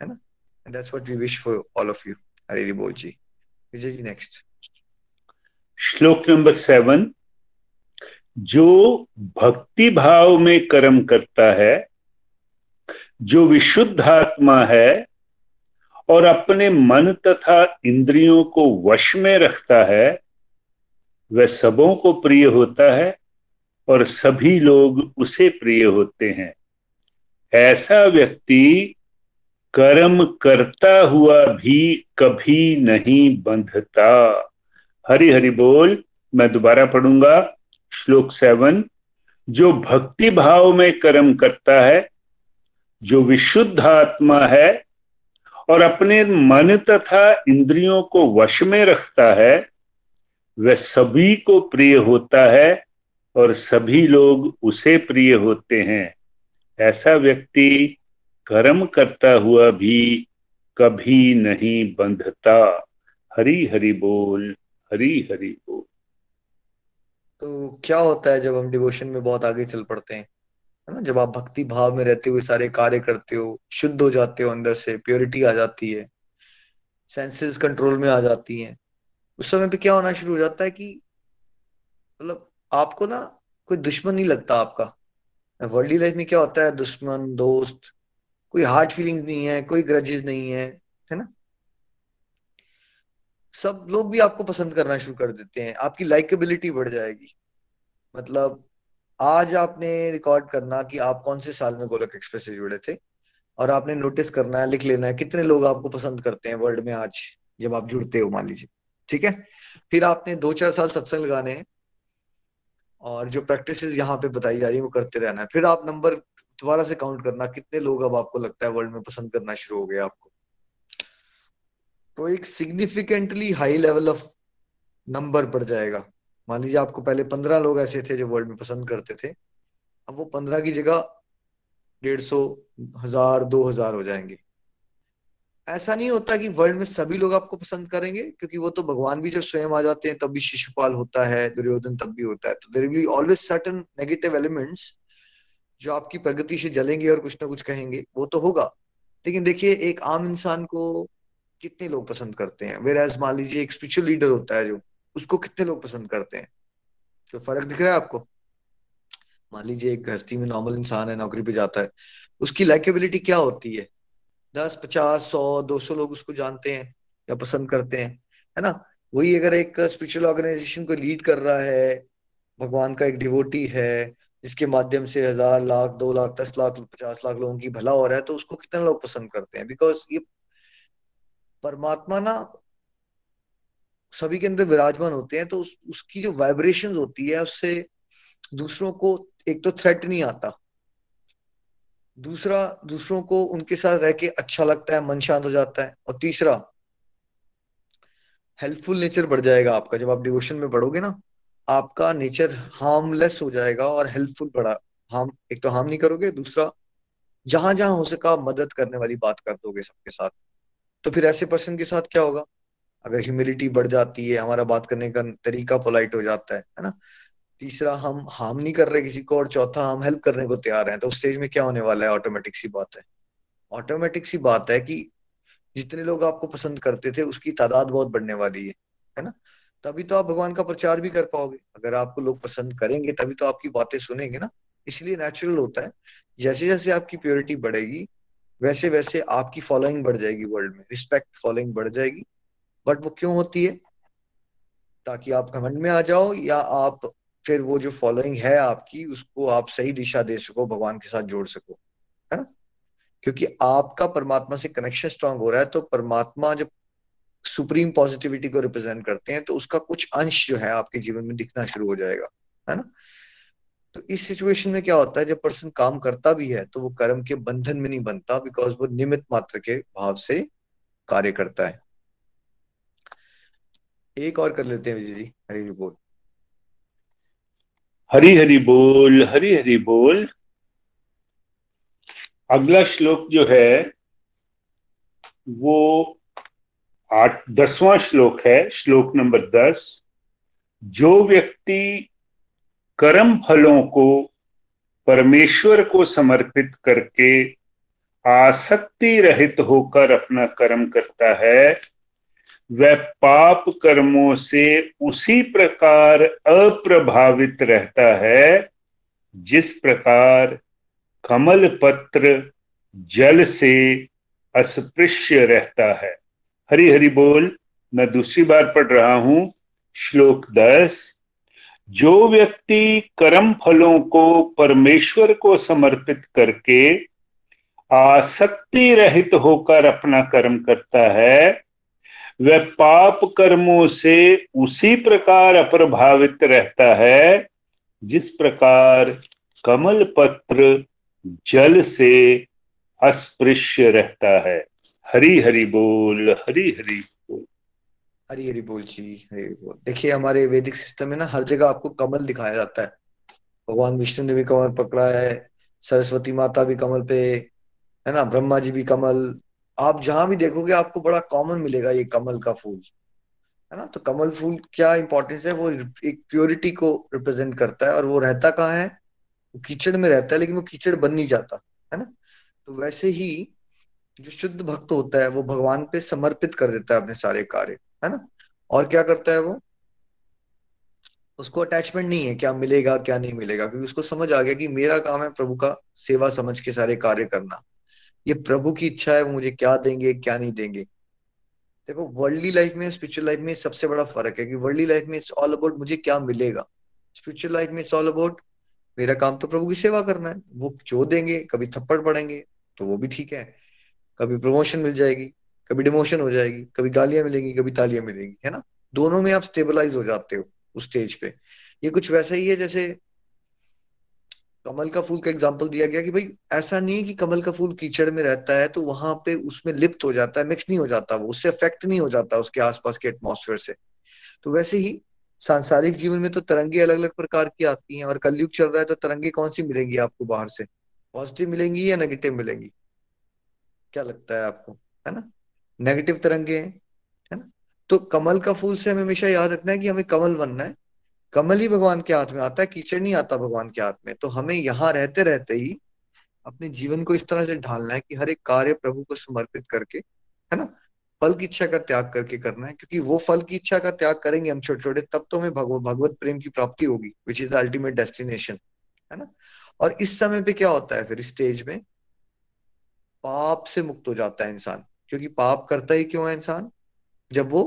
है ना? And that's what we wish for all of you Hari बोल जी विजय जी नेक्स्ट श्लोक नंबर सेवन जो भक्ति भाव में कर्म करता है, जो विशुद्ध आत्मा है और अपने मन तथा इंद्रियों को वश में रखता है, वह सबों को प्रिय होता है और सभी लोग उसे प्रिय होते हैं। ऐसा व्यक्ति कर्म करता हुआ भी कभी नहीं बंधता। हरि हरि बोल, मैं दोबारा पढ़ूँगा। श्लोक सेवन, जो भक्ति भाव में कर्म करता है, जो विशुद्ध आत्मा है और अपने मन तथा इंद्रियों को वश में रखता है, वह सभी को प्रिय होता है और सभी लोग उसे प्रिय होते हैं। ऐसा व्यक्ति कर्म करता हुआ भी कभी नहीं बंधता। हरी हरि बोल, हरी हरि बोल। तो क्या होता है जब हम डिवोशन में बहुत आगे चल पड़ते हैं? है ना? जब आप भक्ति भाव में रहते हुए सारे कार्य करते हो, शुद्ध हो जाते हो अंदर से प्योरिटी आ जाती है सेंसेस कंट्रोल में आ जाती हैं, उस समय पे क्या होना शुरू हो जाता है कि मतलब आपको ना कोई दुश्मन नहीं लगता आपका। वर्ल्डली लाइफ में क्या होता है? दुश्मन, दोस्त, कोई हार्ड फीलिंग्स नहीं है, कोई ग्रजेस नहीं है सब लोग भी आपको पसंद करना शुरू कर देते हैं। आपकी लाइकेबिलिटी बढ़ जाएगी। मतलब आज आपने रिकॉर्ड करना कि आप कौन से साल में गोलक एक्सप्रेस से जुड़े थे और आपने नोटिस करना है, लिख लेना है, कितने लोग आपको पसंद करते हैं वर्ल्ड में आज, जब आप जुड़ते हो, मान लीजिए। ठीक है? फिर आपने दो चार साल सत्संग लगाने हैं और जो प्रैक्टिस यहाँ पे बताई जा रही है, वो करते रहना है। फिर आप नंबर दोबारा से काउंट करना, कितने लोग अब आपको लगता है वर्ल्ड में पसंद करना शुरू हो गए आपको? तो एक significantly high level of number पड़ जाएगा। मान लीजिए आपको पहले पंद्रह लोग ऐसे थे जो वर्ल्ड में पसंद करते थे, अब वो पंद्रह की जगह डेढ़ सौ, हज़ार, दो हज़ार हो जाएँगे। ऐसा नहीं होता कि वर्ल्ड में सभी लोग आपको पसंद करेंगे, क्योंकि वो तो भगवान भी जब स्वयं आ जाते हैं, तब भी शिशुपाल होता है, दुर्योधन तब भी होता है। तो there will always certain negative elements जो आपकी प्रगति से जलेंगे और कुछ ना कुछ कहेंगे। वो तो होगा। लेकिन देखिए, एक आम इंसान को कितने लोग पसंद करते हैं? वेर एज मान लीजिए एक स्पिरिचुअल लीडर होता है जो, उसको कितने लोग पसंद करते हैं? तो फ़र्क दिख रहा है आपको? मान लीजिए एक गृहस्थी में नॉर्मल इंसान है, नौकरी पे जाता है, उसकी लाइकेबिलिटी क्या होती है? दस, पचास, सौ, दो सौ लोग उसको जानते हैं या पसंद करते हैं, है ना? वही अगर एक स्पिरिचुअल ऑर्गेनाइजेशन को लीड कर रहा है, भगवान का एक डिवोटी है, जिसके माध्यम से हज़ार लाख, दो लाख, दस लाख, पचास लाख लोगों की भला हो रहा है तो उसको कितने लोग पसंद करते हैं? बिकॉज़ ये परमात्मा ना सभी के अंदर विराजमान होते हैं तो उस, उसकी जो वाइब्रेशन होती है उससे दूसरों को एक तो थ्रेट नहीं आता। दूसरा दूसरों को उनके साथ रह के अच्छा लगता है मन शांत हो जाता है। और तीसरा हेल्पफुल नेचर बढ़ जाएगा आपका। जब आप डिवोशन में बढ़ोगे ना आपका नेचर हार्मलेस हो जाएगा और हेल्पफुल बढ़ा हार्म एक तो हार्म नहीं करोगे दूसरा जहाँ जहाँ हो सका मदद करने वाली बात कर दोगे सबके साथ। तो फिर ऐसे पर्सन के साथ क्या होगा? अगर ह्यूमिलिटी बढ़ जाती है, हमारा बात करने का तरीका पोलाइट हो जाता है है ना? तीसरा, हम हार्म नहीं कर रहे किसी को और चौथा, हम हेल्प करने को तैयार हैं। तो उस स्टेज में क्या होने वाला है? ऑटोमेटिक सी बात है। ऑटोमेटिक सी बात है कि जितने लोग आपको पसंद करते थे, उसकी तादाद बहुत बढ़ने वाली है है ना? तभी तो आप भगवान का प्रचार भी कर पाओगे। अगर आपको लोग पसंद करेंगे, तभी तो आपकी बातें सुनेंगे ना। इसलिए नेचुरल होता है जैसे जैसे आपकी प्योरिटी बढ़ेगी वैसे वैसे आपकी फॉलोइंग बढ़ जाएगी वर्ल्ड में रिस्पेक्ट फॉलोइंग बढ़ जाएगी बट वो क्यों होती है? ताकि आप घमंड में आ जाओ या आप फिर वो जो फॉलोइंग है आपकी, उसको आप सही दिशा दे सको, भगवान के साथ जोड़ सको, है ना? क्योंकि आपका परमात्मा से कनेक्शन स्ट्रांग हो रहा है तो परमात्मा जब सुप्रीम पॉजिटिविटी को रिप्रेजेंट करते हैं तो उसका कुछ अंश जो है आपके जीवन में दिखना शुरू हो जाएगा, है ना? तो इस सिचुएशन में क्या होता है, जब पर्सन काम करता भी है तो वो कर्म के बंधन में नहीं बनता बिकॉज़ वो निमित मात्र के भाव से कार्य करता है। एक और कर लेते हैं विजय जी, हरी हरी बोल। हरी हरी बोल, हरी हरी बोल। अगला श्लोक जो है, वो आठ, दसवां श्लोक है, श्लोक नंबर दस। जो व्यक्ति कर्म फलों को परमेश्वर को समर्पित करके आसक्ति रहित होकर अपना कर्म करता है, वह पाप कर्मों से उसी प्रकार अप्रभावित रहता है, जिस प्रकार कमल पत्र जल से अस्पृश्य रहता है। हरि हरि बोल, मैं दूसरी बार पढ़ रहा हूँ, श्लोक दस जो व्यक्ति कर्म फलों को परमेश्वर को समर्पित करके आसक्ति रहित होकर अपना कर्म करता है, वह पाप कर्मों से उसी प्रकार अप्रभावित रहता है, जिस प्रकार कमल पत्र जल से अस्पृश्य रहता है। हरी हरि बोल, हरी हरि हरी हरी बोल जी हरी बोल। देखिए, हमारे वैदिक सिस्टम में ना हर जगह आपको कमल दिखाया जाता है। भगवान विष्णु ने भी कमल पकड़ा है, सरस्वती माता भी कमल पे, है ना? ब्रह्मा जी भी कमल। आप जहाँ भी देखोगे, आपको बड़ा कॉमन मिलेगा ये कमल का फूल। है ना? तो कमल फूल क्या इंपॉर्टेंस है? वो एक प्योरिटी को रिप्रेजेंट करता है और वो रहता कहाँ है? वो कीचड़ में रहता है, लेकिन वो कीचड़ बन नहीं जाता, है ना? तो वैसे ही जो शुद्ध भक्त होता है, वो भगवान पे समर्पित कर देता है अपने सारे कार्य। है ना? और क्या करता है वो? उसको अटैचमेंट नहीं है क्या मिलेगा, क्या नहीं मिलेगा, क्योंकि उसको समझ आ गया कि मेरा काम है प्रभु का सेवा समझ के सारे कार्य करना। ये प्रभु की इच्छा है, वो मुझे क्या देंगे, क्या नहीं देंगे। देखो वर्ल्डली लाइफ में स्पिरिचुअल लाइफ में सबसे बड़ा फ़र्क है कि वर्ल्डली लाइफ में इट्स ऑल अबाउट मुझे क्या मिलेगा। स्पिरिचुअल लाइफ में इट्स ऑल अबाउट मेरा काम तो प्रभु की सेवा करना है। वो क्यों देंगे? कभी थप्पड़ पड़ेंगे तो वो भी ठीक है। कभी प्रमोशन मिल जाएगी। कभी डिमोशन हो जाएगी, कभी गालियाँ मिलेंगी, कभी तालियाँ मिलेंगी, है ना? दोनों में आप स्टेबलाइज हो जाते हो उस स्टेज पे। ये कुछ वैसा ही है जैसे कमल का फूल का एग्ज़ाम्पल दिया गया कि भाई, ऐसा नहीं कि कमल का फूल कीचड़ में रहता है तो वहाँ पे उसमें लिप्त हो जाता है मिक्स नहीं हो जाता वो, उससे अफेक्ट नहीं हो जाता उसके आसपास के एटमोसफेयर से। तो वैसे ही सांसारिक जीवन में तो तरंगे अलग अलग प्रकार की आती हैं और कलयुग चल रहा है तो तरंगे कौन सी मिलेंगी आपको बाहर से? पॉजिटिव मिलेंगी या नेगेटिव मिलेंगी? क्या लगता है आपको? है ना? नेगेटिव तरंगे हैं ना? तो कमल का फूल से हमें हमेशा याद रखना है कि हमें कमल बनना है। कमल ही भगवान के हाथ में आता है कीचड़ नहीं आता भगवान के हाथ में। तो हमें यहाँ रहते रहते ही अपने जीवन को इस तरह से ढालना है कि हर एक कार्य प्रभु को समर्पित करके है ना? फल की इच्छा का त्याग करके करना है क्योंकि वो फल की इच्छा का त्याग करेंगे हम छोटे छोटे तब तो हमें भगव, भगवत प्रेम की प्राप्ति होगी which is the ultimate destination है ना? और इस समय पे क्या होता है फिर स्टेज में? पाप से मुक्त हो जाता है इंसान। क्योंकि पाप करता ही क्यों है इंसान? जब वो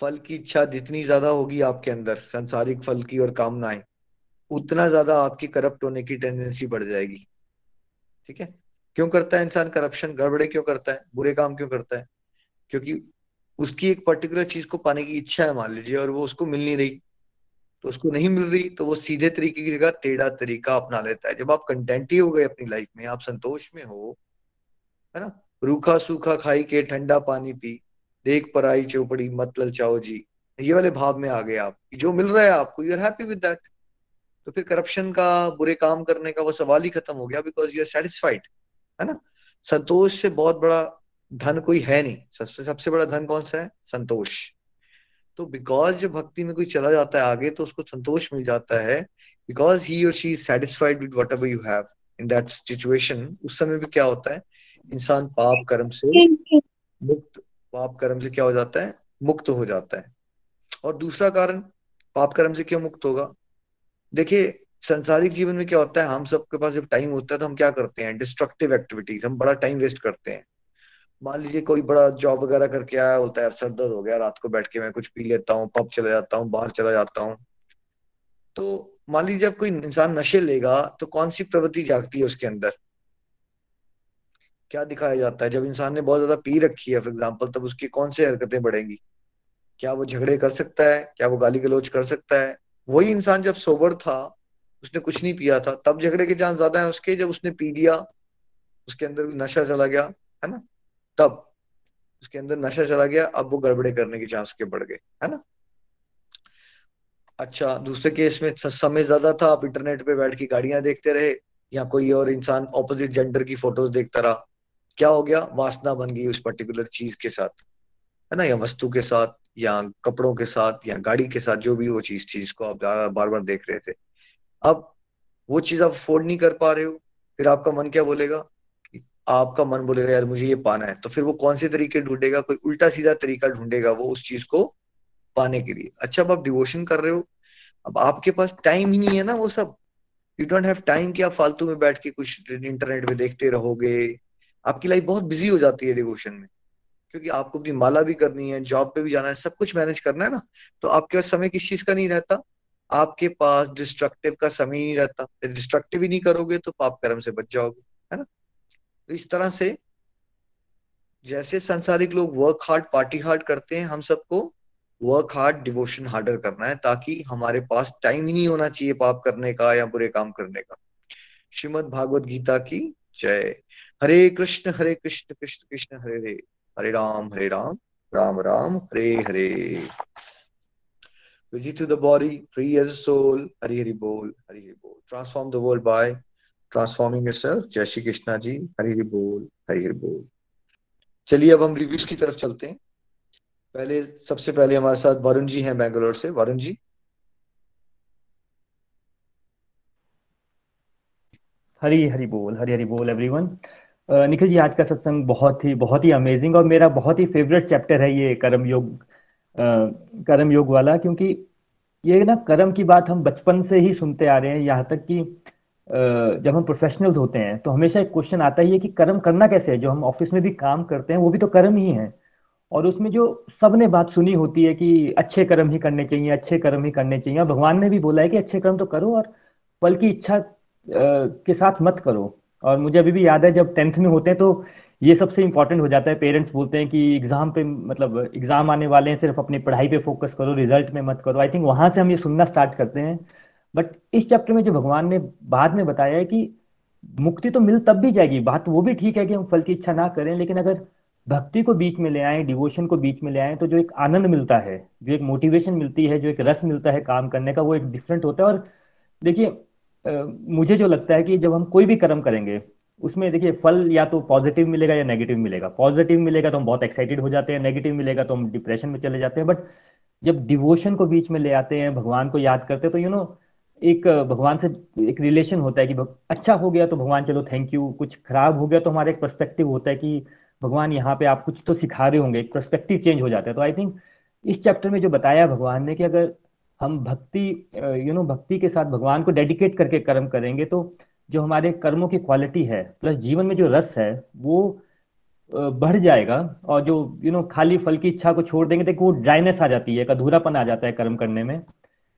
फल की इच्छा जितनी ज़्यादा होगी आपके अंदर, संसारिक फल की और कामनाएँ, उतना ज़्यादा आपकी करप्ट होने की टेंडेंसी बढ़ जाएगी। ठीक है? क्यों करता है इंसान करप्शन गड़बड़े क्यों करता है? बुरे काम क्यों करता है? क्योंकि उसकी एक पर्टिकुलर चीज़ को पाने की इच्छा है, मान लीजिए, और वो उसको मिल नहीं रही। तो उसको नहीं मिल रही तो वो सीधे तरीके की जगह टेढ़ा तरीका अपना लेता है। जब आप कंटेंट ही हो गए अपनी लाइफ में, आप संतोष में हो है ना? रूखा सूखा खाई के ठंडा पानी पी, देख पर आई चौपड़ी, मत ललचाओ जी। ये वाले भाव में आ गए आप। जो मिल रहा है आपको you are happy with that तो फिर करप्शन का, बुरे काम करने का वो सवाल ही खत्म हो गया बिकॉज़ यू आर सेटिस्फाइड है ना? संतोष से बहुत बड़ा धन कोई है नहीं। सबसे सबसे बड़ा धन कौन सा है? संतोष। तो बिकॉज़ जब भक्ति में कोई चला जाता है आगे तो उसको संतोष मिल जाता है। बिकॉज़ ही और she is satisfied with whatever you have in that situation उस समय भी क्या होता है? इंसान पाप कर्म से मुक्त, पाप कर्म से क्या हो जाता है? मुक्त हो जाता है। और दूसरा कारण, पाप कर्म से क्यों मुक्त होगा? देखिए, संसारिक जीवन में क्या होता है, हम सबके पास जब टाइम होता है तो हम क्या करते हैं? डिस्ट्रक्टिव एक्टिविटीज़ हम बड़ा टाइम वेस्ट करते हैं। मान लीजिए कोई बड़ा जॉब वगैरह करके आया होता है सर दर्द हो गया, रात को बैठ के मैं कुछ पी लेता हूँ पब चला जाता हूँ, बाहर चला जाता हूँ। तो मान लीजिए जब कोई इंसान नशे लेगा तो कौन सी प्रवृत्ति जागती है उसके अंदर? क्या दिखाया जाता है? जब इंसान ने बहुत ज़्यादा पी रखी है फॉर एग्ज़ाम्पल तब उसकी कौन सी हरकतें बढ़ेंगी? क्या वो झगड़े कर सकता है? क्या वो गाली गलोच कर सकता है? वही इंसान जब सोबर था, उसने कुछ नहीं पिया था, तब झगड़े के चांस ज़्यादा है उसके, जब उसने पी लिया, उसके अंदर नशा चला गया, है ना? तब उसके अंदर नशा चला गया, अब वो गड़बड़े करने के चांस के बढ़ गए, है ना? अच्छा दूसरे केस में समय ज़्यादा था, आप इंटरनेट पे बैठ के गाड़ियाँ देखते रहे, या कोई और इंसान ऑपोजिट जेंडर की फ़ोटोज़ देखता रहा? क्या हो गया? वासना बन गई उस पर्टिकुलर चीज़ के साथ, है ना? या वस्तु के साथ, या कपड़ों के साथ, या गाड़ी के साथ, जो भी वो चीज़ थी जिसको आप बार बार देख रहे थे। अब वो चीज़ आप अफोर्ड नहीं कर पा रहे हो, फिर आपका मन क्या बोलेगा? आपका मन बोलेगा, यार, मुझे ये पाना है। तो फिर वो कौन से तरीके ढूंढेगा? कोई उल्टा सीधा तरीका ढूंढेगा वो उस चीज़ को पाने के लिए। अच्छा अब आप डिवोशन कर रहे हो। अब आपके पास टाइम ही नहीं है ना वो सब। यू डोंट हैव टाइम कि आप फालतू में बैठ के कुछ इंटरनेट में देखते रहोगे आपकी लाइफ बहुत बिज़ी हो जाती है डिवोशन में। क्योंकि आपको अपनी माला भी करनी है जॉब पे भी जाना है, सब कुछ मैनेज करना है ना। तो आपके पास समय किस चीज़ का नहीं रहता? आपके पास डिस्ट्रक्टिव का समय नहीं रहता। डिस्ट्रक्टिव ही नहीं करोगे तो पाप कर्म से बच जाओगे, है ना? तो इस तरह से जैसे संसारिक लोग वर्क हार्ड पार्टी हार्ड करते हैं, हम सबको वर्क हार्ड डिवोशन हार्डर करना है ताकि हमारे पास टाइम ही नहीं होना चाहिए पाप करने का या बुरे काम करने का। श्रीमद भागवत गीता की जय। हरे Krishna Hare Krishna Krishna Krishna Hare Hare. Hare Ram Hare Ram Ram Ram Hare Hare. Visit to the body, free as a soul. Hari Hari Bol, Hari Hari Bol. Transform the world by transforming yourself. जय श्री कृष्णा जी। हरी हरी बोल हरी हरी बोल। चलिए अब हम रिव्यूज़ की तरफ़ चलते हैं। पहले सबसे पहले हमारे साथ वरुण जी हैं बैंगलोर से। वरुण जी हरी हरी बोल, हरी हरी बोल एवरीवन निखिल जी, आज का सत्संग बहुत ही बहुत ही अमेजिंग और मेरा बहुत ही फेवरेट चैप्टर है ये कर्म योग कर्म योग वाला, क्योंकि ये ना कर्म की बात हम बचपन से ही सुनते आ रहे हैं, यहाँ तक कि जब हम प्रोफेशनल्स होते हैं तो हमेशा एक क्वेश्चन आता ही है कि कर्म करना कैसे है? जो हम ऑफ़िस में भी काम करते हैं, वो भी तो कर्म ही है। और उसमें जो सबने बात सुनी होती है कि अच्छे कर्म ही करने चाहिए, अच्छे कर्म ही करने चाहिए और भगवान ने भी बोला है कि अच्छे कर्म तो करो और फल की इच्छा के साथ मत करो। और मुझे अभी भी याद है, जब टेंथ में होते हैं तो ये सबसे इंपॉर्टेंट हो जाता है। पेरेंट्स बोलते हैं कि एग्ज़ाम पे मतलब एग्ज़ाम आने वाले हैं, सिर्फ़ अपनी पढ़ाई पे फोकस करो रिज़ल्ट में मत करो। आई थिंक वहाँ से हम ये सुनना स्टार्ट करते हैं। बट इस चैप्टर में जो भगवान ने बाद में बताया है कि मुक्ति तो मिल तब भी जाएगी। बात वो भी ठीक है कि हम फल की इच्छा ना करें, लेकिन अगर भक्ति को बीच में ले आए डिवोशन को बीच में ले आए तो जो एक आनंद मिलता है, जो एक मोटिवेशन मिलती है, जो एक रस मिलता है काम करने का, वो एक डिफरेंट होता है। और देखिए मुझे जो लगता है कि जब हम कोई भी कर्म करेंगे, उसमें देखिए फल या तो पॉजिटिव मिलेगा या नेगेटिव मिलेगा। पॉजिटिव मिलेगा तो हम बहुत एक्साइटेड हो जाते हैं नेगेटिव मिलेगा तो हम डिप्रेशन में चले जाते हैं। बट जब डिवोशन को बीच में ले आते हैं, भगवान को याद करते हैं तो यू नो एक, भगवान से एक रिलेशन होता है कि अच्छा हो गया तो भगवान, चलो थैंक यू कुछ खराब हो गया तो हमारा एक परस्पेक्टिव होता है कि भगवान, यहाँ पे आप कुछ तो सिखा रहे होंगे, एक परस्पेक्टिव चेंज हो जाता है। तो आई थिंक इस चैप्टर में जो बताया भगवान ने कि अगर हम भक्ति यू नो भक्ति के साथ भगवान को डेडिकेट करके कर्म करेंगे तो जो हमारे कर्मों की क्वालिटी है प्लस जीवन में जो रस है, वो बढ़ जाएगा और जो यू नो खाली फल की इच्छा को छोड़ देंगे तो वो ड्राइनेस आ जाती है अधूरापन आ जाता है कर्म करने में।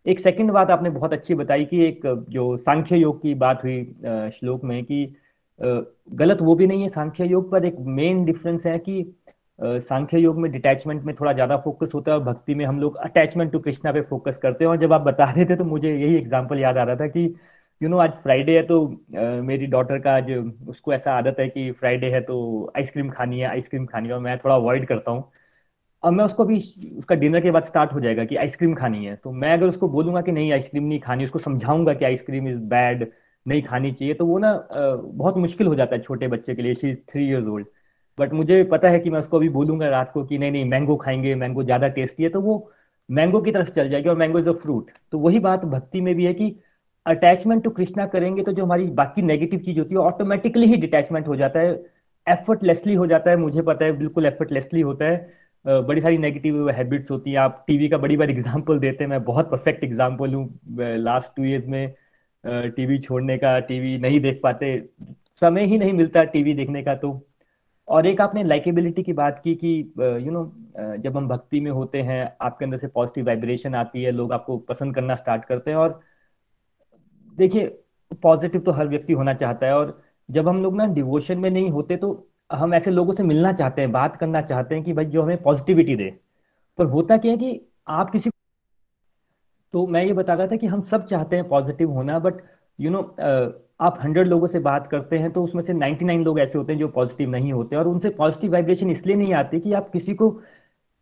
एक सेकंड बात आपने बहुत अच्छी बताई कि एक, जो सांख्य योग की बात हुई श्लोक में कि गलत वो भी नहीं है, सांख्य योग पर एक मेन डिफरेंस है कि सांख्य योग में डिटैचमेंट में थोड़ा ज़्यादा फोकस होता है और भक्ति में हम लोग अटैचमेंट टू कृष्णा पे फोकस करते हैं। और जब आप बता रहे थे तो मुझे यही एग्ज़ाम्पल याद आ रहा था कि यू नो आज फ्राइडे है तो मेरी डॉटर का आज उसको ऐसा आदत है कि फ्राइडे है तो आइसक्रीम खानी है आइसक्रीम खानी है और मैं थोड़ा अवॉइड करता हूँ। अब मैं उसको भी, उसका डिनर के बाद स्टार्ट हो जाएगा कि आइसक्रीम खानी है। तो मैं अगर उसको बोलूँगा कि नहीं आइसक्रीम नहीं खानी, उसको समझाऊँगा कि आइसक्रीम इज़ बैड नहीं खानी चाहिए तो वो ना बहुत मुश्किल हो जाता है छोटे बच्चे के लिए। She three years old but मुझे पता है कि मैं उसको अभी बोलूँगा रात को कि नहीं नहीं मैंगो खाएँगे मैंगो ज़्यादा टेस्टी है तो वो मैंगो की तरफ़ चल जाएगी और मैंगो इज़ अ फ्रूट तो वही बात भक्ति में भी है कि अटैचमेंट टू कृष्णा करेंगे तो जो हमारी बाकी नेगेटिव चीज़ होती है ऑटोमेटिकली ही डिटैचमेंट हो जाता है एफर्टलेसली हो जाता है, मुझे पता है, बिल्कुल एफर्टलेसली होता है। बड़ी सारी नेगेटिव हैबिट्स होती हैं। आप टीवी का बड़ी बार एग्ज़ाम्पल देते हैं, मैं बहुत परफेक्ट एग्ज़ाम्पल हूँ लास्ट टू ईयर्स में टीवी छोड़ने का टीवी नहीं देख पाते, समय ही नहीं मिलता टीवी देखने का तो और एक आपने लाइकेबिलिटी की बात की कि यू नो जब हम भक्ति में होते हैं, आपके अंदर से पॉजिटिव वाइब्रेशन आती है, लोग आपको पसंद करना स्टार्ट करते हैं और देखिए पॉजिटिव तो हर व्यक्ति होना चाहता है और जब हम लोग ना डिवोशन में नहीं होते तो हम ऐसे लोगों से मिलना चाहते हैं, बात करना चाहते हैं कि भाई जो हमें पॉजिटिविटी दे। पर होता क्या है कि आप किसी तो मैं ये बता रहा था कि हम सब चाहते हैं पॉजिटिव होना बट यू नो आप हंड्रेड लोगों से बात करते हैं तो उसमें से नाइन्टी नाइन लोग ऐसे होते हैं जो पॉजिटिव नहीं होते और उनसे पॉजिटिव वाइब्रेशन इसलिए नहीं आती कि आप किसी को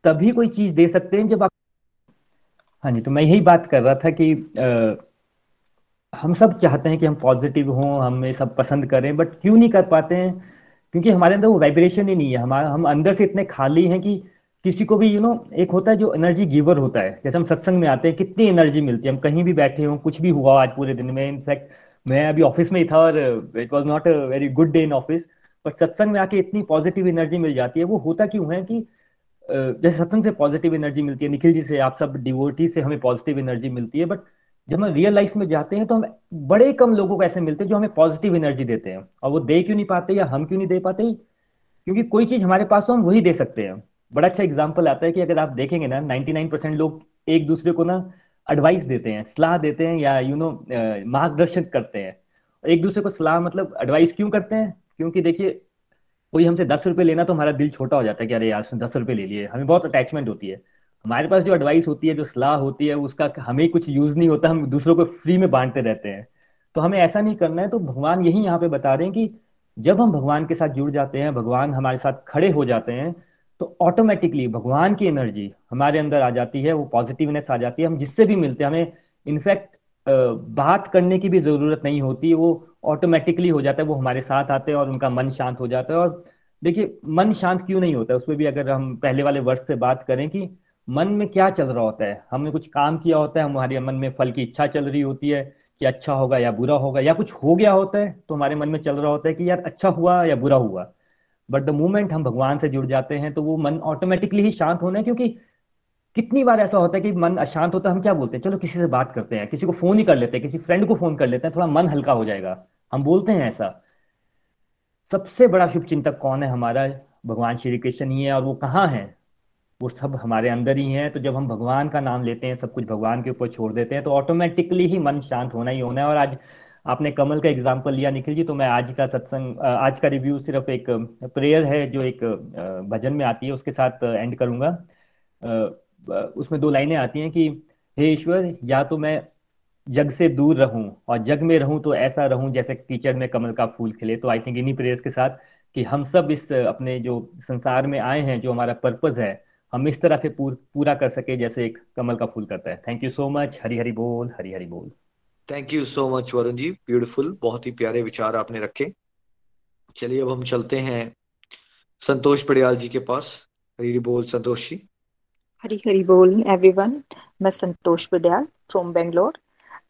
तभी कोई चीज़ दे सकते हैं जब आप हाँ जी तो मैं यही बात कर रहा था कि आ, हम सब चाहते हैं कि हम पॉजिटिव हों हमें सब पसंद करें बट क्यों नहीं कर पाते हैं? क्योंकि हमारे अंदर वो वाइब्रेशन ही नहीं है। हमारा हम अंदर से इतने खाली हैं कि किसी को भी यू you नो know, एक होता है जो एनर्जी गिवर होता है। जैसे हम सत्संग में आते हैं कितनी एनर्जी मिलती है? हम कहीं भी बैठे हों कुछ भी हुआ आज पूरे दिन में इनफैक्ट मैं अभी ऑफ़िस में ही था और it was not a very good day in office but सत्संग में आके इतनी पॉजिटिव एनर्जी मिल जाती है। वो होता क्यों है कि जैसे सत्संग से पॉजिटिव एनर्जी मिलती है, निखिल जी से, आप सब डिवोटी से हमें पॉजिटिव एनर्जी मिलती है बट जब हम रियल लाइफ में जाते हैं तो हम बड़े कम लोगों को ऐसे मिलते हैं जो हमें पॉजिटिव एनर्जी देते हैं। और वो दे क्यों नहीं पाते या हम क्यों नहीं दे पाते? क्योंकि कोई चीज़ हमारे पास हो, हम वही दे सकते हैं। बड़ा अच्छा एग्ज़ाम्पल आता है कि अगर आप देखेंगे ना 99 परसेंट लोग एक दूसरे को ना एडवाइस देते हैं, सलाह देते हैं या यू नो मार्गदर्शन करते हैं। एक दूसरे को सलाह मतलब एडवाइस क्यों करते हैं? क्योंकि देखिए, कोई हमसे दस रुपए लेना तो हमारा दिल छोटा हो जाता है कि अरे यार, उसने दस रुपए ले लिए। हमें बहुत अटैचमेंट होती है। हमारे पास जो एडवाइस होती है, जो सलाह होती है, उसका हमें कुछ यूज़ नहीं होता, हम दूसरों को फ्री में बांटते रहते हैं। तो हमें ऐसा नहीं करना है तो भगवान यही यहाँ पे बता रहे हैं कि जब हम भगवान के साथ जुड़ जाते हैं, भगवान हमारे साथ खड़े हो जाते हैं तो ऑटोमेटिकली भगवान की एनर्जी हमारे अंदर आ जाती है, वो पॉजिटिवनेस आ जाती है, हम जिससे भी मिलते हैं, हमें इनफैक्ट बात करने की भी ज़रूरत नहीं होती, वो ऑटोमेटिकली हो जाता है, वो हमारे साथ आते हैं और उनका मन शांत हो जाता है और देखिए, मन शांत क्यों नहीं होता है? उसमें भी अगर हम पहले वाले वर्ष से बात करें कि मन में क्या चल रहा होता है? हमने कुछ काम किया होता है, हमारे मन में फल की इच्छा चल रही होती है कि अच्छा होगा या बुरा होगा, या कुछ हो गया होता है तो हमारे मन में चल रहा होता है कि यार अच्छा हुआ या बुरा हुआ। बट द मोमेंट हम भगवान से जुड़ जाते हैं तो वो मन ऑटोमेटिकली ही शांत होना है क्योंकि कितनी बार ऐसा होता है कि मन अशांत होता है, हम क्या बोलते हैं? चलो किसी से बात करते हैं, किसी को फ़ोन ही कर लेते हैं, किसी फ्रेंड को फ़ोन कर लेते हैं, थोड़ा मन हल्का हो जाएगा। हम बोलते हैं ऐसा। सबसे बड़ा शुभ चिंतक कौन है हमारा? भगवान श्री कृष्ण ही है, और वो कहाँ है? वो सब हमारे अंदर ही है तो जब हम भगवान का नाम लेते हैं, सब कुछ भगवान के ऊपर छोड़ देते हैं तो ऑटोमेटिकली ही मन शांत होना ही होना है, और आज आपने कमल का एग्ज़ाम्पल लिया निखिल जी तो मैं आज का सत्संग आज का रिव्यू सिर्फ़ एक प्रेयर है जो एक भजन में आती है उसके साथ एंड करूँगा। उसमें दो लाइनें आती हैं कि हे ईश्वर या तो मैं जग से दूर रहूँ और जग में रहूँ तो ऐसा रहूँ जैसे कीचड़ में कमल का फूल खिले। तो आई थिंक इन्हीं प्रेयर्स के साथ कि हम सब इस अपने जो संसार में आए हैं जो हमारा पर्पज है हम इस तरह से पूर, पूरा कर सके जैसे एक कमल का फूल करता है। Thank you so much Hari Hari बोल हरी हरी बोल। Thank you so much Varun ji beautiful बहुत ही प्यारे विचार आपने रखे। चलिए, अब हम चलते हैं संतोष पड़ियाल जी के पास। हरी बोल, संतोष जी। हरी हरी बोल एवरीवन मैं संतोष पड़ियाल फ्रॉम बेंगलोर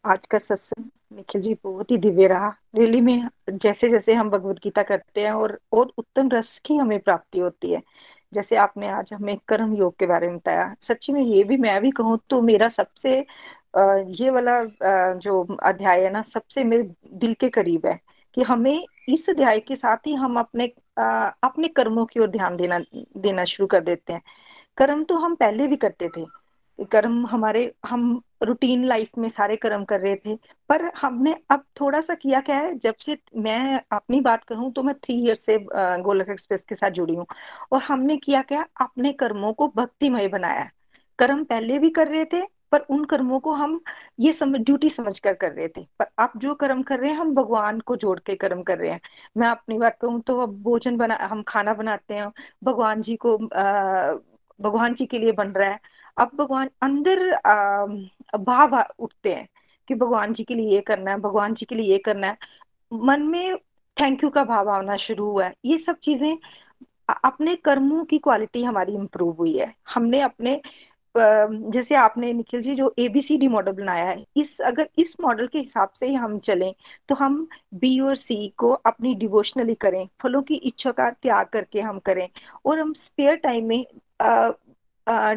आज का सत्संग निखिल जी बहुत ही दिव्य रहा। रियली में जैसे जैसे हम भगवत गीता करते हैं और और उत्तम रस की हमें प्राप्ति होती है। जैसे आपने आज हमें कर्म योग के बारे में बताया। सच्ची में ये भी मैं भी कहूँ तो मेरा सबसे ये वाला जो अध्याय है ना, सबसे मेरे दिल के करीब है कि हमें इस अध्याय के साथ ही हम अपने अपने कर्मों की ओर ध्यान देना देना शुरू कर देते हैं। कर्म तो हम पहले भी करते थे। कर्म हमारे, हम रूटीन लाइफ में सारे कर्म कर रहे थे, पर हमने अब थोड़ा सा किया क्या है, जब से मैं अपनी बात करूँ तो मैं थ्री ईयर से गोलक एक्सप्रेस के साथ जुड़ी हूँ, और हमने किया क्या, अपने कर्मों को भक्तिमय बनाया। कर्म पहले भी कर रहे थे पर उन कर्मों को हम ये ड्यूटी समझ कर कर रहे थे। पर अब जो कर्म कर रहे हैं, हम भगवान को जोड़ के कर्म कर रहे हैं। मैं अपनी बात कहूँ तो अब भोजन बना, हम खाना बनाते हैं, भगवान जी को भगवान जी के लिए बन रहा है। अब भगवान अंदर भाव उठते हैं कि भगवान जी के लिए ये करना है, भगवान जी के लिए ये करना है। मन में थैंक यू का भाव आना शुरू हुआ है। ये सब चीज़ें अपने कर्मों की क्वालिटी हमारी इंप्रूव हुई है। हमने अपने जैसे आपने निखिल जी जो एबीसीडी मॉडल बनाया है, इस, अगर इस मॉडल के हिसाब से ही हम चलें तो हम बी और सी को अपनी डिवोशनली करें, फलों की इच्छा का त्याग करके हम करें, और हम स्पेयर टाइम में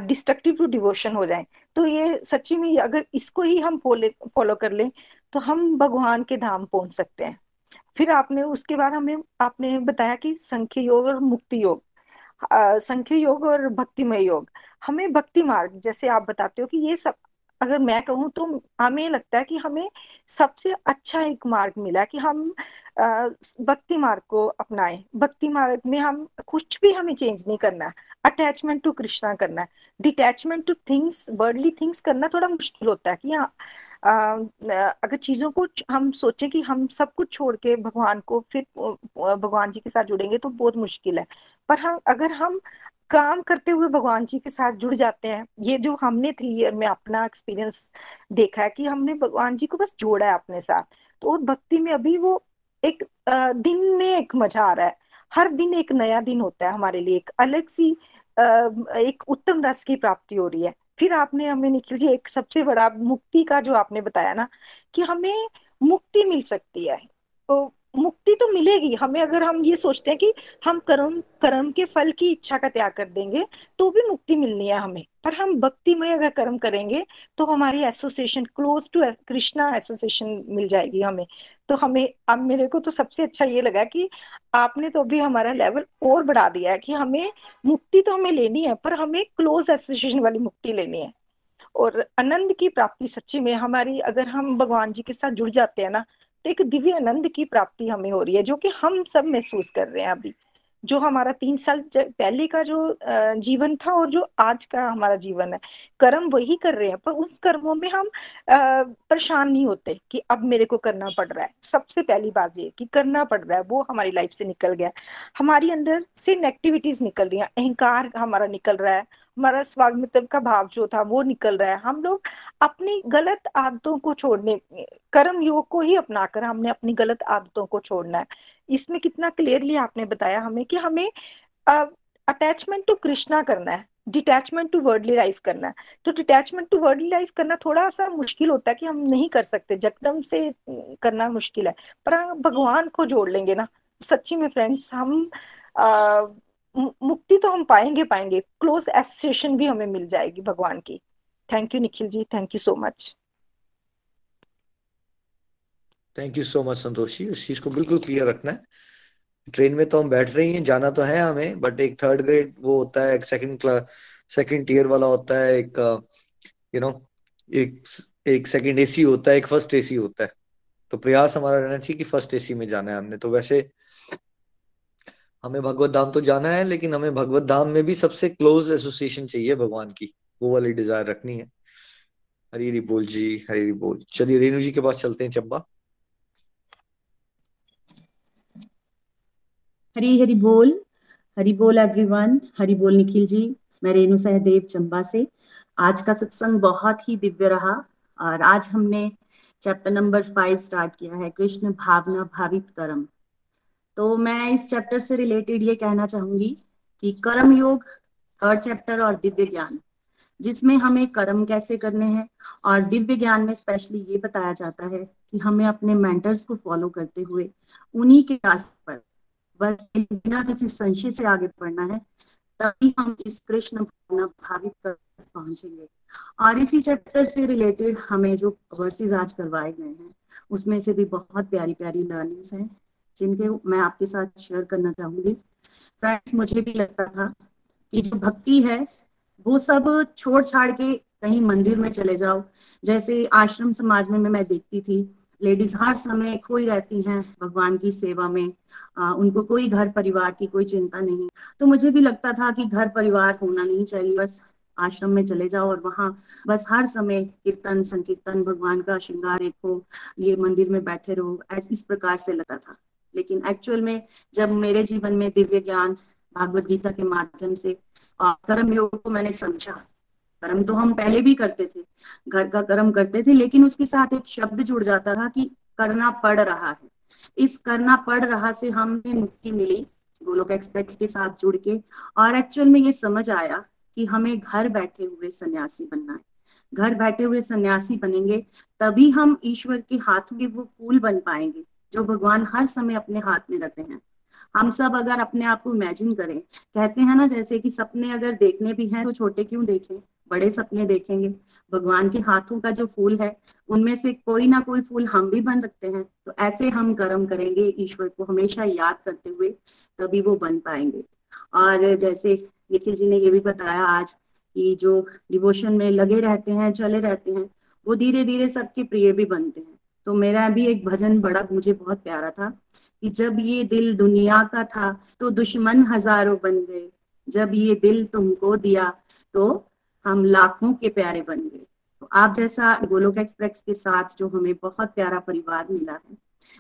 डिस्ट्रक्टिव टू डिवोशन हो जाए। तो ये सच्ची में अगर इसको ही हम फॉलो कर लें तो हम भगवान के धाम पहुँच सकते हैं। फिर आपने, उसके बाद हमें, आपने बताया कि संख्य योग और मुक्ति योग। संख्य योग और भक्तिमय योग। हमें भक्ति मार्ग, जैसे आप बताते हो कि ये सब, अगर मैं कहूँ तो हमें लगता है कि हमें सबसे अच्छा एक मार्ग मिला कि हम भक्ति मार्ग को अपनाएँ। भक्ति मार्ग में हम कुछ भी हमें चेंज नहीं करना। है अटैचमेंट टू कृष्णा करना। है detachment to things worldly things करना थोड़ा मुश्किल होता है कि हाँ अगर चीज़ों को हम सोचें कि हम सब कुछ छोड़ के भगवान को फिर भगवान जी के साथ जुड़ेंगे तो बहुत मुश्किल है। पर हम, अगर हम काम करते हुए भगवान जी के साथ जुड़ जाते हैं, ये जो हमने थ्री ईयर में अपना एक्सपीरियंस देखा है कि हमने भगवान जी को बस जोड़ा है अपने साथ तो भक्ति में अभी वो एक दिन में एक मज़ा आ रहा है। हर दिन एक नया दिन होता है हमारे लिए, एक अलग सी एक उत्तम रस की प्राप्ति हो रही है। फिर आपने हमें निखिल जी, एक सबसे बड़ा मुक्ति का जो आपने बताया ना, कि हमें मुक्ति मिल सकती है। तो मुक्ति तो मिलेगी। हमें अगर हम ये सोचते हैं कि हम कर्म कर्म के फल की इच्छा का त्याग कर देंगे तो भी मुक्ति मिलनी है हमें। पर हम भक्ति में अगर कर्म करेंगे तो हमारी association close to Krishna association मिल जाएगी हमें। तो हमें, अब मेरे को तो सबसे अच्छा ये लगा कि आपने तो अभी हमारा लेवल और बढ़ा दिया है कि हमें मुक्ति तो हमें लेनी है, पर हमें क्लोज एसोसिएशन वाली मुक्ति लेनी है। और आनंद की प्राप्ति सच्ची में हमारी, अगर हम भगवान जी के साथ जुड़ जाते हैं ना तो एक दिव्य आनंद की प्राप्ति हमें हो रही है, जो कि हम सब महसूस कर रहे हैं अभी। जो हमारा तीन साल पहले का जो जीवन था और जो आज का हमारा जीवन है, कर्म वही कर रहे हैं, पर उस कर्मों में हम परेशान नहीं होते कि अब मेरे को करना पड़ रहा है। सबसे पहली बात ये कि करना पड़ रहा है, वो हमारी लाइफ से निकल गया। हमारी अंदर से नेगेटिविटीज निकल रही है, अहंकार हमारा निकल रहा है हमारा स्वागमित्र का भाव जो था वो निकल रहा है। हम लोग अपनी गलत आदतों को छोड़ने कर्म योग को ही अपनाकर हमने अपनी गलत आदतों को छोड़ना है। इसमें कितना क्लियरली आपने बताया हमें कि हमें अटैचमेंट टू कृष्णा करना है डिटैचमेंट टू वर्डली लाइफ करना है। तो डिटैचमेंट टू वर्डली लाइफ करना थोड़ा सा मुश्किल होता है कि हम नहीं कर सकते जकदम से करना मुश्किल है। पर हम भगवान को जोड़ लेंगे ना। सच्ची में फ्रेंड्स हम आ, मुक्ति तो हम पाएँगे पाएँगे। क्लोज एसोसिएशन भी हमें मिल जाएगी भगवान की। Thank you Nikhil ji. Thank you so much thank you so much Santosh ji उस चीज़ को बिल्कुल क्लियर रखना है। ट्रेन में तो हम बैठ रही हैं, जाना तो है हमें बट एक थर्ड ग्रेड वो होता है, एक सेकंड क्लास सेकंड टीयर वाला होता है, एक यू नो एक एक सेकंड एसी होता है, एक फ़र्स्ट एसी होता है। तो प्रयास हमारा रहना चाहिए कि फ़र्स्ट एसी में जाना है हमने। तो वैसे हमें भगवत धाम तो जाना है, लेकिन हमें भगवत धाम में भी सबसे क्लोज एसोसिएशन चाहिए भगवान की। वो वाली डिज़ायर रखनी है। हरी हरी बोल जी, हरी हरी बोल। चलिए रेणु जी के पास चलते हैं चंबा। हरी हरी बोल हरी बोल एवरीवन हरी बोल निखिल जी। मैं रेणु सहदेव चंबा से। आज का सत्संग बहुत ही दिव्य रहा और आज हमने चैप्टर नंबर फाइव स्टार्ट किया है, कृष्ण भावना भावित कर्म। तो मैं इस चैप्टर से रिलेटेड ये कहना चाहूँगी कि कर्म योग थर्ड चैप्टर और दिव्य ज्ञान, जिसमें हमें कर्म कैसे करने हैं और दिव्य ज्ञान में स्पेशली ये बताया जाता है कि हमें अपने मेंटर्स को फॉलो करते हुए उन्हीं के रास्ते पर, बस बिना किसी संशय से आगे बढ़ना है, तभी हम इस कृष्ण भावना भावित कर पहुँचेंगे। और इसी चैप्टर से रिलेटेड हमें जो वर्सेस आज करवाए गए हैं, उसमें से भी बहुत प्यारी प्यारी लर्निंग्स हैं। जिनके मैं आपके साथ शेयर करना चाहूँगी। फ्रेंड्स मुझे भी लगता था कि जो भक्ति है वो सब छोड़ छाड़ के कहीं मंदिर में चले जाओ। जैसे आश्रम समाज में मैं देखती थी लेडीज़ हर समय खोई रहती हैं भगवान की सेवा में। आ, उनको कोई घर परिवार की कोई चिंता नहीं। तो मुझे भी लगता था कि घर परिवार होना नहीं चाहिए बस आश्रम में चले जाओ और वहाँ बस हर समय कीर्तन संकीर्तन भगवान का श्रृंगार देखो ये मंदिर में बैठे रहो इस प्रकार से लगता था। लेकिन एक्चुअल में जब मेरे जीवन में दिव्य ज्ञान भागवत गीता के माध्यम से कर्म योग को मैंने समझा, कर्म तो हम पहले भी करते थे, घर का कर्म करते थे, लेकिन उसके साथ एक शब्द जुड़ जाता था कि करना पड़ रहा है। इस करना पड़ रहा से हमें मुक्ति मिली गोलोक एक्सप्रेस के साथ जुड़ के और एक्चुअल में ये समझ आया कि हमें घर बैठे हुए सन्यासी बनना है। घर बैठे हुए सन्यासी बनेंगे, तभी हम ईश्वर के हाथ में वो फूल बन पाएँगे। जो भगवान हर समय अपने हाथ में रखते हैं। हम सब अगर अपने आप को इमेजिन करें, कहते हैं ना जैसे कि सपने अगर देखने भी हैं तो छोटे क्यों देखें? बड़े सपने देखेंगे। भगवान के हाथों का जो फूल है, उनमें से कोई ना कोई फूल हम भी बन सकते हैं। तो ऐसे हम कर्म करेंगे, ईश्वर को हमेशा याद करते हुए तभी वो बन पाएँगे। और जैसे निखिल जी ने ये भी बताया आज कि जो डिवोशन में लगे रहते हैं चले रहते हैं, वो धीरे धीरे सबके प्रिय भी बनते हैं। तो मेरा भी एक भजन बड़ा मुझे बहुत प्यारा था कि जब ये दिल दुनिया का था तो दुश्मन हज़ारों बन गए। जब ये दिल तुमको दिया तो हम लाखों के प्यारे बन गए। तो आप जैसा गोलोक एक्सप्रेस के साथ जो हमें बहुत प्यारा परिवार मिला है,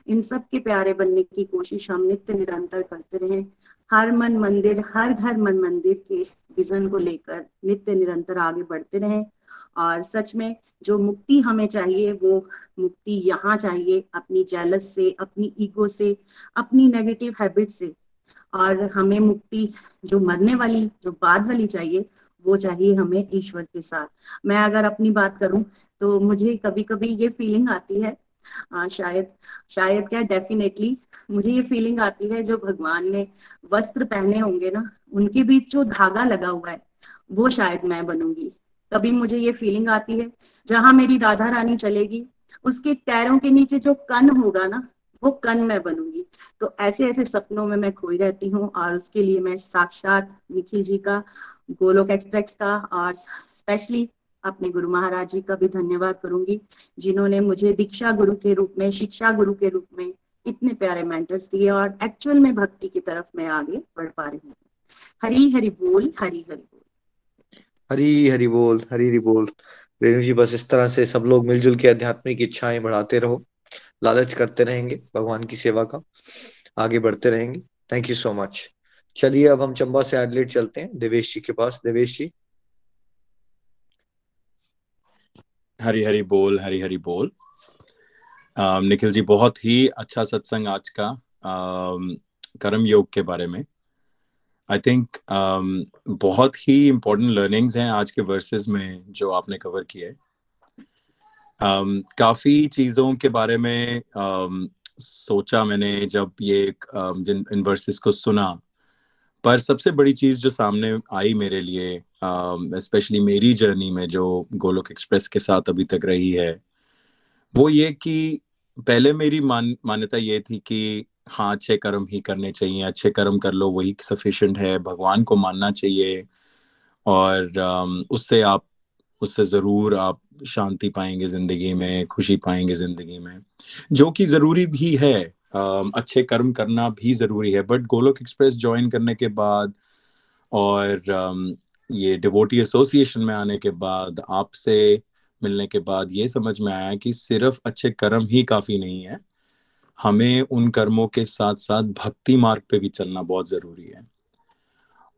इन सब के प्यारे बनने की कोशिश हम नित्य निरंतर करते रहे। हर मन मंदिर, हर घर मन मंदिर के विजन को लेकर नित्य निरंतर आगे बढ़ते रहे। और सच में जो मुक्ति हमें चाहिए वो मुक्ति यहाँ चाहिए अपनी जेलस से अपनी ईगो से अपनी नेगेटिव हैबिट से। और हमें मुक्ति जो मरने वाली जो बाद वाली चाहिए वो चाहिए हमें ईश्वर के साथ। मैं अगर अपनी बात करूँ तो मुझे कभी कभी ये फीलिंग आती है आ, शायद शायद क्या डेफिनेटली मुझे ये फीलिंग आती है जो भगवान ने वस्त्र पहने होंगे ना उनके बीच जो धागा लगा हुआ है वो शायद मैं बनूँगी। कभी मुझे ये फीलिंग आती है, जहाँ मेरी राधा रानी चलेगी, उसके पैरों के नीचे जो कन होगा ना, वो कन मैं बनूँगी। तो ऐसे ऐसे सपनों में मैं खोई रहती हूँ और उसके लिए मैं साक्षात निखिल जी का, गोलोक एक्सप्रेस का और स्पेशली अपने गुरु महाराज जी का भी धन्यवाद करूँगी, जिन्होंने मुझे दीक्षा गुरु के रूप में, शिक्षा गुरु के रूप में इतने प्यारे मेंटर्स दिए और एक्चुअल में भक्ति की तरफ़ मैं आगे बढ़ पा रही हूँ। हरी हरि बोल, हरी हरि हरी हरी बोल, हरी हरी बोल। रेणु जी, बस इस तरह से सब लोग मिलजुल के आध्यात्मिक इच्छाएँ बढ़ाते रहो। लालच करते रहेंगे भगवान की सेवा का। आगे बढ़ते रहेंगे। थैंक यू सो मच चलिए, अब हम चंबा से एडलेट चलते हैं। देवेश जी के पास। देवेश जी। हरी हरी बोल, हरी हरी बोल। निखिल जी, बहुत ही अच्छा सत्संग आज का कर्म योग के बारे में। आई थिंक um, बहुत ही इम्पोर्टेंट लर्निंग्स हैं आज के वर्सेस में जो आपने कवर किए। Um, काफ़ी चीज़ों के बारे में um, सोचा मैंने जब ये um, जिन इन वर्सेस को सुना। पर सबसे बड़ी चीज़ जो सामने आई मेरे लिए स्पेशली um, मेरी जर्नी में जो गोलोक एक्सप्रेस के साथ अभी तक रही है वो ये कि पहले मेरी मान मान्यता ये थी कि हाँ अच्छे कर्म ही करने चाहिए, अच्छे कर्म कर लो, वही सफिशिएंट है, भगवान को मानना चाहिए। और उससे आप, उससे ज़रूर आप शांति पाएँगे ज़िंदगी में, खुशी पाएँगे ज़िंदगी में। जो कि ज़रूरी भी है अच्छे कर्म करना भी ज़रूरी है। बट गोलोक एक्सप्रेस ज्वाइन करने के बाद और ये डिवोटी एसोसिएशन में आने के बाद, आपसे मिलने के बाद ये समझ में आया कि सिर्फ़ अच्छे कर्म ही काफ़ी नहीं है। हमें उन कर्मों के साथ साथ भक्ति मार्ग पे भी चलना बहुत ज़रूरी है।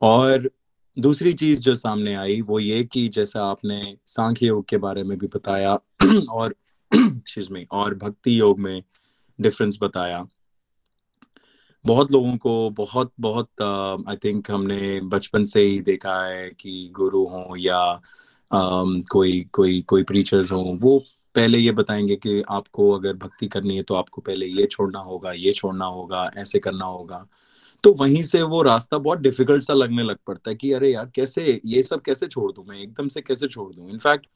और दूसरी चीज़ जो सामने आई वो ये कि जैसा आपने सांख्य योग के बारे में भी बताया और में और भक्ति योग में डिफरेंस बताया। बहुत लोगों को बहुत बहुत आई थिंक हमने बचपन से ही देखा है कि गुरु हों या um, कोई कोई कोई प्रीचर्स हो वो पहले ये बताएँगे कि आपको अगर भक्ति करनी है तो आपको पहले ये छोड़ना होगा, ये छोड़ना होगा, ऐसे करना होगा। तो वहीं से वो रास्ता बहुत डिफ़िकल्ट सा लगने लग पड़ता है कि अरे यार, कैसे, ये सब कैसे छोड़ दूँ मैं? एकदम से कैसे छोड़ दूँ? इनफैक्ट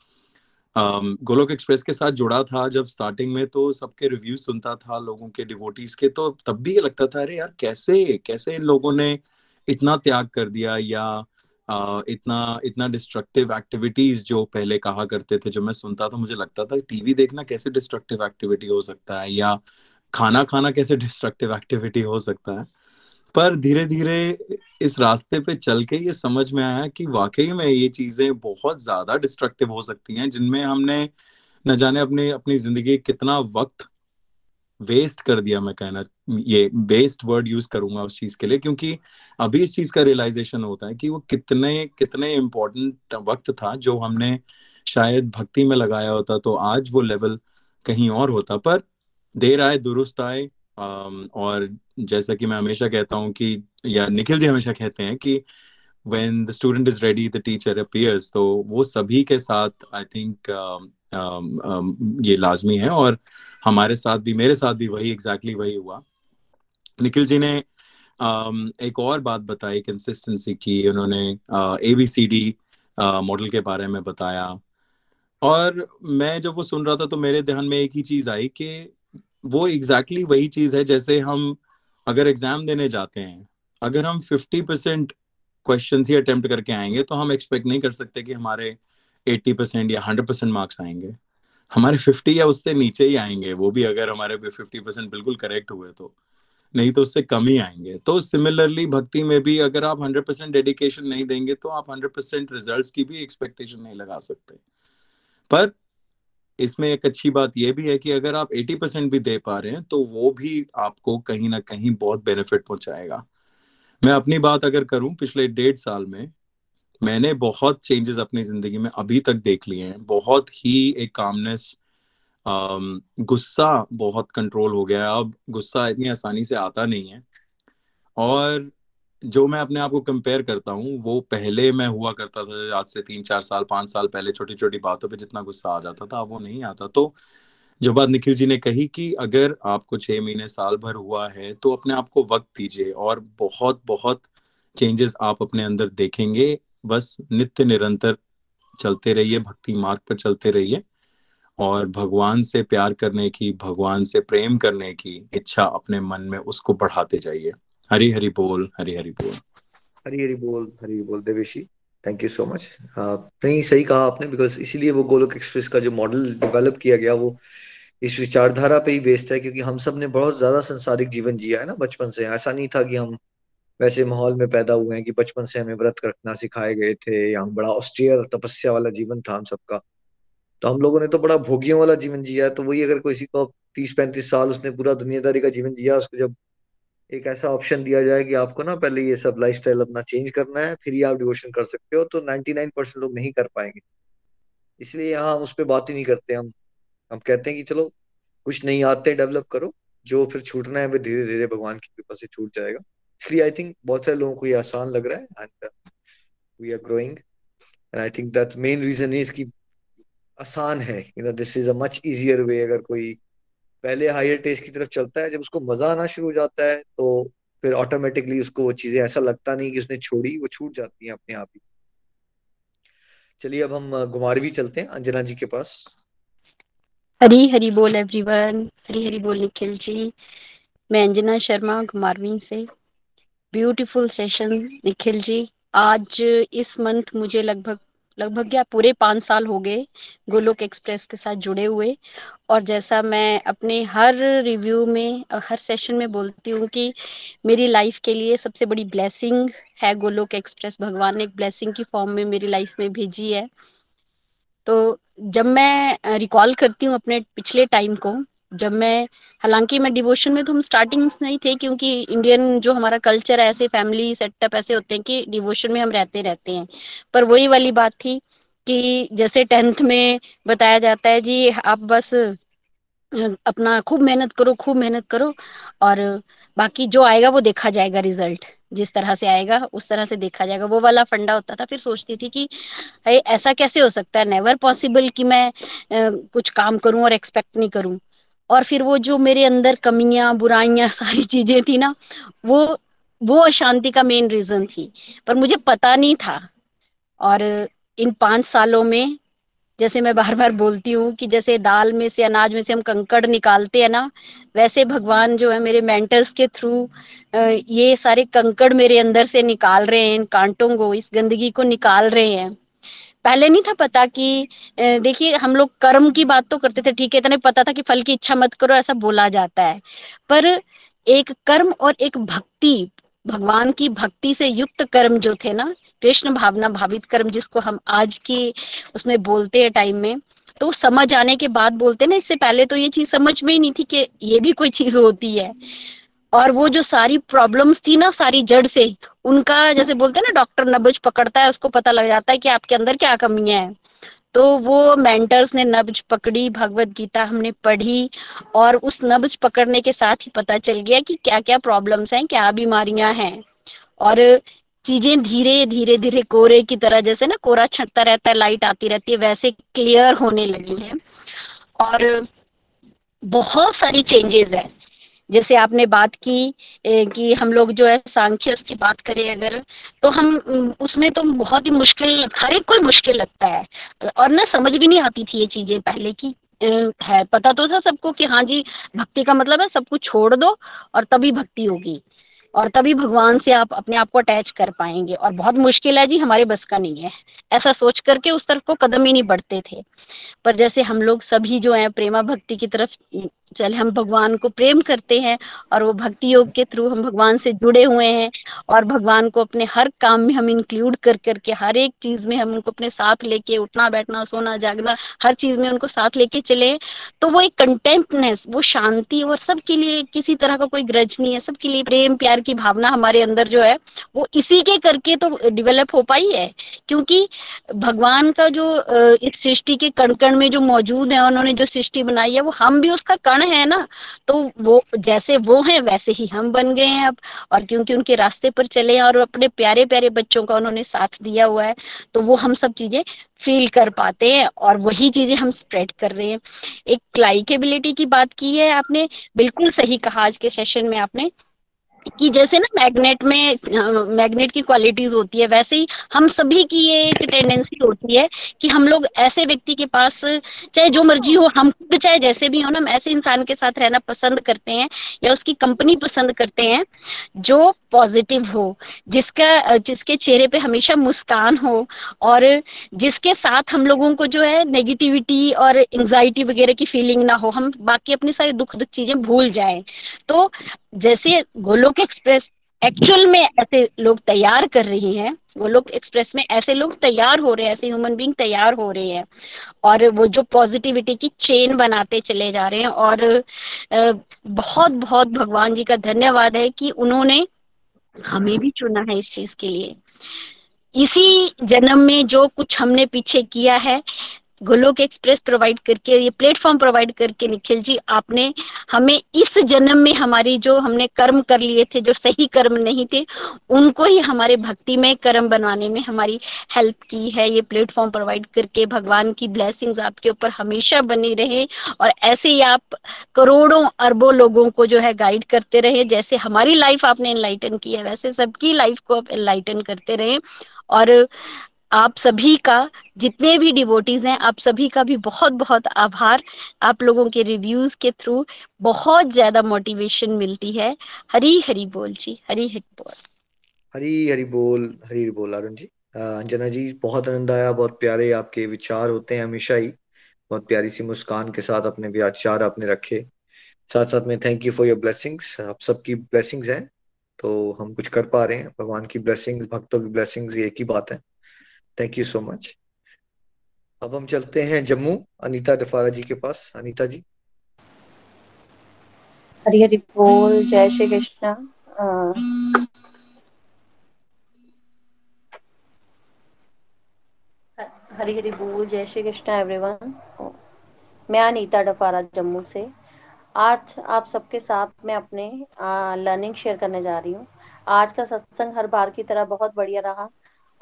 गोलोक एक्सप्रेस के साथ जुड़ा था जब स्टार्टिंग में तो सबके रिव्यू सुनता था लोगों के डिवोटीज के तो तब भी ये लगता था, अरे यार, कैसे कैसे इन लोगों ने इतना त्याग कर दिया? या इतना इतना डिस्ट्रक्टिव एक्टिविटीज़ जो पहले कहा करते थे जो मैं सुनता था, मुझे लगता था, टीवी देखना कैसे डिस्ट्रक्टिव एक्टिविटी हो सकता है, या खाना खाना कैसे डिस्ट्रक्टिव एक्टिविटी हो सकता है। पर धीरे धीरे इस रास्ते पे चल के ये समझ में आया कि वाकई में ये चीज़ें बहुत ज़्यादा डिस्ट्रक्टिव हो सकती हैं, जिनमें हमने न जाने अपने, अपनी ज़िंदगी कितना वक्त वेस्ट कर दिया मैं कहना, ये वेस्ट वर्ड यूज़ करूँगा उस चीज़ के लिए, क्योंकि अभी इस चीज़ का रियलाइजेशन होता है कि वो कितने कितने इम्पोर्टेंट वक्त था जो हमने शायद भक्ति में लगाया होता तो आज वो लेवल कहीं और होता। पर देर आए, दुरुस्त आए और जैसा कि मैं हमेशा कहता हूँ कि, या निखिल जी हमेशा कहते हैं कि when the student is ready the teacher appears तो वो सभी के साथ आई थिंक ये लाजमी है और हमारे साथ भी मेरे साथ भी वही एग्जैक्टली exactly वही हुआ। निखिल जी ने um, एक और बात बताई कंसिस्टेंसी की उन्होंने A B C D model के बारे में बताया। और मैं जब वो सुन रहा था तो मेरे ध्यान में एक ही चीज़ आई कि वो एग्जैक्टली exactly वही चीज़ है जैसे हम अगर एग्ज़ाम देने जाते हैं अगर हम फिफ्टी परसेंट क्वेश्चन ही अटेम्प्ट करके आएँगे तो हम एक्सपेक्ट नहीं कर सकते कि हमारे एट्टी परसेंट या हंड्रेड परसेंट मार्क्स आएँगे। हमारे फिफ्टी या उससे नीचे ही आएँगे, वो भी अगर हमारे फिफ्टी परसेंट बिल्कुल करेक्ट हुए तो। नहीं तो उससे कम ही आएँगे। तो सिमिलरली भक्ति में भी अगर आप हंड्रेड परसेंट डेडिकेशन नहीं देंगे तो आप हंड्रेड परसेंट रिज़ल्ट की भी एक्सपेक्टेशन नहीं लगा सकते। पर इसमें एक अच्छी बात यह भी है कि अगर आप 80 परसेंट भी दे पा रहे हैं तो वो भी आपको कहीं ना कहीं बहुत बेनिफिट पहुंचाएगा। मैं अपनी बात अगर करूँ, पिछले डेढ़ साल में मैंने बहुत चेंजेस अपनी ज़िंदगी में अभी तक देख लिए हैं। बहुत ही एक कामनेस गुस्सा बहुत कंट्रोल हो गया है। अब गुस्सा इतनी आसानी से आता नहीं है। और जो मैं अपने आप को कंपेयर करता हूँ, वो पहले मैं हुआ करता था, आज से तीन, चार साल, पाँच साल पहले छोटी छोटी बातों पे जितना गुस्सा आ जाता था अब वो नहीं आता। तो जो बात निखिल जी ने कही कि अगर आपको छह महीने साल भर हुआ है तो अपने आप को वक्त दीजिए और बहुत बहुत चेंजेस आप अपने अंदर देखेंगे। बस नित्य निरंतर चलते रहिए, भक्ति मार्ग पर चलते रहिए और भगवान से प्यार करने की, भगवान से प्रेम करने की इच्छा अपने मन में उसको बढ़ाते जाइए। हरी हरी बोल, हरी हरी बोल। हरी हरी बोल हरी बोल, Deveshi thank you so much नहीं, सही कहा आपने बिकॉज़ इसीलिए वो गोलोक एक्सप्रेस का जो मॉडल डेवलप किया गया, वो इस विचारधारा पे ही बेस्ड है, क्योंकि हम सबने बहुत ज़्यादा संसारिक जीवन जिया है ना, बचपन से। ऐसा नहीं था कि हम वैसे माहौल में पैदा हुए हैं कि बचपन से हमें व्रत रखना सिखाए गए थे, या हम बड़ा ऑस्टियर तपस्या वाला जीवन था हम सबका। तो हम लोगों ने तो बड़ा भोगियों वाला जीवन जिया। तो वही अगर किसी को तीस पैंतीस साल उसने पूरा दुनियादारी का जीवन जिया, उसको जब एक ऐसा ऑप्शन दिया जाए कि आपको ना पहले ये सब लाइफस्टाइल अपना चेंज करना है, फिर ही आप डिवोशन कर सकते हो तो 99 परसेंट लोग नहीं कर पाएँगे। इसलिए यहाँ हम उस पर बात ही नहीं करते। हम हम कहते हैं कि चलो, कुछ नहीं आते डेवलप करो, जो फिर छूटना है वो धीरे धीरे भगवान की कृपा से छूट जाएगा। इसलिए आई थिंक बहुत सारे लोगों को ये आसान लग रहा है and we are growing and I think that main reason is की आसान है. You know this is a much easier way अगर कोई पहले हायर टेस्ट की तरफ़ चलता है, जब उसको मज़ा आना शुरू हो जाता है तो फिर ऑटोमेटिकली उसको वो चीज़ें ऐसा लगता नहीं कि उसने छोड़ी, वो छूट जाती हैं अपने आप ही। चलिए, अब हम घुमारवी चलते हैं, अंजना जी के पास। हरी हरी बोल एवरीवन हरी हरी बोल, निखिल जी। मैं अंजना शर्मा घुमारवी से। Beautiful session, Nikhil ji. आज इस मंथ मुझे लगभग लगभग या पूरे पाँच साल हो गए गोलोक एक्सप्रेस के साथ जुड़े हुए। और जैसा मैं अपने हर रिव्यू में, हर सेशन में बोलती हूँ कि मेरी लाइफ के लिए सबसे बड़ी ब्लेसिंग है गोलोक एक्सप्रेस। भगवान ने एक ब्लेसिंग की फॉर्म में मेरी लाइफ में भेजी है। तो जब मैं रिकॉल करती हूँ अपने पिछले टाइम को जब मैं, हालाँकि मैं डिवोशन में तो हम स्टार्टिंग नहीं थे क्योंकि इंडियन जो हमारा कल्चर है, ऐसे फैमिली सेटअप ऐसे होते हैं कि डिवोशन में हम रहते रहते हैं। पर वही वाली बात थी कि जैसे टेंथ में बताया जाता है जी, आप बस अपना खूब मेहनत करो, खूब मेहनत करो और बाकी जो आएगा वो देखा जाएगा रिज़ल्ट जिस तरह से आएगा, उस तरह से देखा जाएगा। वो वाला फंडा होता था, फिर सोचती थी कि ऐसा कैसे हो सकता है? नेवर पॉसिबल कि मैं कुछ काम करूँ और एक्सपेक्ट नहीं करूँ। और फिर वो जो मेरे अंदर कमियाँ, बुराइयाँ, सारी चीज़ें थी ना, वो वो अशांति का मेन रीजन थी। पर मुझे पता नहीं था। और इन पाँच सालों में, जैसे मैं बार बार बोलती हूँ कि जैसे दाल में से अनाज में से हम कंकड़ निकालते हैं ना, वैसे भगवान जो है मेरे मेंटर्स के थ्रू ये सारे कंकड़ मेरे अंदर से निकाल रहे हैं, इन कांटों को, इस गंदगी को निकाल रहे हैं। पहले नहीं था पता कि देखिए, हम लोग कर्म की बात तो करते थे, ठीक है, इतना पता था कि फल की इच्छा मत करो, ऐसा बोला जाता है। पर एक कर्म और एक भक्ति, भगवान की भक्ति से युक्त कर्म जो थे ना, कृष्ण भावना भावित कर्म जिसको हम आज की उसमें बोलते हैं टाइम में तो समझ आने के बाद बोलते ना, इससे पहले तो ये चीज़ समझ में ही नहीं थी कि ये भी कोई चीज़ होती है। और वो जो सारी प्रॉब्लम्स थी ना, सारी जड़ से, उनका जैसे बोलते हैं ना डॉक्टर नब्ज पकड़ता है, उसको पता लग जाता है कि आपके अंदर क्या कमियाँ हैं। तो वो मेंटर्स ने नब्ज पकड़ी भगवत गीता हमने पढ़ी, और उस नब्ज पकड़ने के साथ ही पता चल गया कि क्या क्या प्रॉब्लम्स हैं, क्या बीमारियाँ हैं। और चीज़ें धीरे धीरे धीरे कोरे की तरह, जैसे ना कोरा छटता रहता है लाइट आती रहती है, वैसे क्लियर होने लगी है। और बहुत सारी चेंजेस है। जैसे आपने बात की कि हम लोग जो है सांख्य उसकी बात करें अगर तो हम उसमें तो बहुत ही मुश्किल, हर एक कोई मुश्किल लगता है। और ना समझ भी नहीं आती थी ये चीज़ें पहले की है, पता तो था सबको कि हाँ जी, भक्ति का मतलब है सब कुछ छोड़ दो और तभी भक्ति होगी। और तभी भगवान से आप अपने आप को अटैच कर पाएँगे। और बहुत मुश्किल है जी, हमारे बस का नहीं है। ऐसा सोच करके उस तरफ़ को कदम ही नहीं बढ़ते थे। पर जैसे हम लोग सभी जो है, प्रेमा भक्ति की तरफ़ चले हम भगवान को प्रेम करते हैं और वो भक्ति योग के थ्रू हम भगवान से जुड़े हुए हैं और भगवान को अपने हर काम में हम इंक्लूड कर करके, हर एक चीज़ में हम उनको अपने साथ लेके उठना, बैठना, सोना, जागना, हर चीज़ में उनको साथ लेके चले तो वो एक कंटेंटनेस वो शांति और सबके लिए किसी तरह का कोई ग्रज नहीं है, सबके लिए प्रेम, प्यार की भावना हमारे अंदर जो है, वो इसी के करके तो डिवेलप हो पाई है। क्योंकि भगवान का जो इस सृष्टि के कण कण में जो मौजूद है, उन्होंने जो सृष्टि बनाई है, वो हम भी उसका कण है ना तो वो जैसे वो हैं, वैसे ही हम बन गए हैं अब। और क्योंकि उनके रास्ते पर चले हैं और अपने प्यारे प्यारे बच्चों का उन्होंने साथ दिया हुआ है तो वो हम सब चीज़ें फील कर पाते हैं और वही चीज़ें हम स्प्रेड कर रहे हैं। एक क्लाइकेबिलिटी की बात की है आपने, बिल्कुल सही कहा आज के सेशन में आपने। कि जैसे ना मैग्नेट में मैग्नेट की क्वालिटीज होती है, वैसे ही हम सभी की ये एक टेंडेंसी होती है कि हम लोग ऐसे व्यक्ति के पास, चाहे जो मर्ज़ी हो, हम खुद चाहे जैसे भी हो ना, हम ऐसे इंसान के साथ रहना पसंद करते हैं या उसकी कंपनी पसंद करते हैं जो पॉजिटिव हो, जिसका जिसके चेहरे पे हमेशा मुस्कान हो और जिसके साथ हम लोगों को जो है नेगेटिविटी और एंजाइटी वगैरह की फीलिंग ना हो, हम बाकी अपनी सारी दुख दुख चीज़ें भूल जाए। तो जैसे गोलोक एक्सप्रेस एक्चुअल में ऐसे लोग तैयार कर रही हैं, गोलोक एक्सप्रेस में ऐसे लोग तैयार हो रहे हैं, ऐसे ह्यूमन बींग तैयार हो रहे हैं और वो जो पॉजिटिविटी की चेन बनाते चले जा रहे हैं और बहुत बहुत भगवान जी का धन्यवाद है कि उन्होंने हमें भी चुना है इस चीज़ के लिए। इसी जन्म में जो कुछ हमने पीछे किया है गोलोक एक्सप्रेस प्रोवाइड करके, ये प्लेटफॉर्म प्रोवाइड करके, निखिल जी, आपने हमें इस जन्म में हमारी जो हमने कर्म कर लिए थे, जो सही कर्म नहीं थे, उनको ही हमारे भक्ति में कर्म बनवाने में हमारी हेल्प की है। ये प्लेटफॉर्म प्रोवाइड करके भगवान की ब्लेसिंग्स आपके ऊपर हमेशा बनी रहे और ऐसे ही आप करोड़ों अरबों लोगों को जो है गाइड करते रहे। जैसे हमारी लाइफ आपने एनलाइटन की है, वैसे सबकी लाइफ को आप एनलाइटन करते रहे और आप सभी का, जितने भी डिवोटीज हैं, आप सभी का भी बहुत बहुत आभार। आप लोगों के रिव्यूज़ के थ्रू बहुत ज़्यादा मोटिवेशन मिलती है। हरी हरी बोल जी, हरी हरी बोल। हरी हरी बोल, हरी हरी बोल, अरुण जी। अंजना जी, बहुत आनंद आया, बहुत प्यारे आपके विचार होते हैं हमेशा ही। बहुत प्यारी सी मुस्कान के साथ अपने विचार आपने रखे। साथ साथ में thank you for your blessings आप सबकी ब्लेसिंग्स हैं तो हम कुछ कर पा रहे हैं। भगवान की ब्लेसिंग्स भक्तों की ब्लेसिंग्स एक ही बात है। थैंक यू सो मच अब हम चलते हैं जम्मू, अनीता डफारा जी के पास। अनीता जी। हरी हरी बोल, जय श्री कृष्ण। हरी हरी बोल, जय श्री कृष्ण एवरीवन मैं अनीता डफारा जम्मू से। आज आप सबके साथ मैं अपने लर्निंग शेयर करने जा रही हूँ। आज का सत्संग हर बार की तरह बहुत बढ़िया रहा।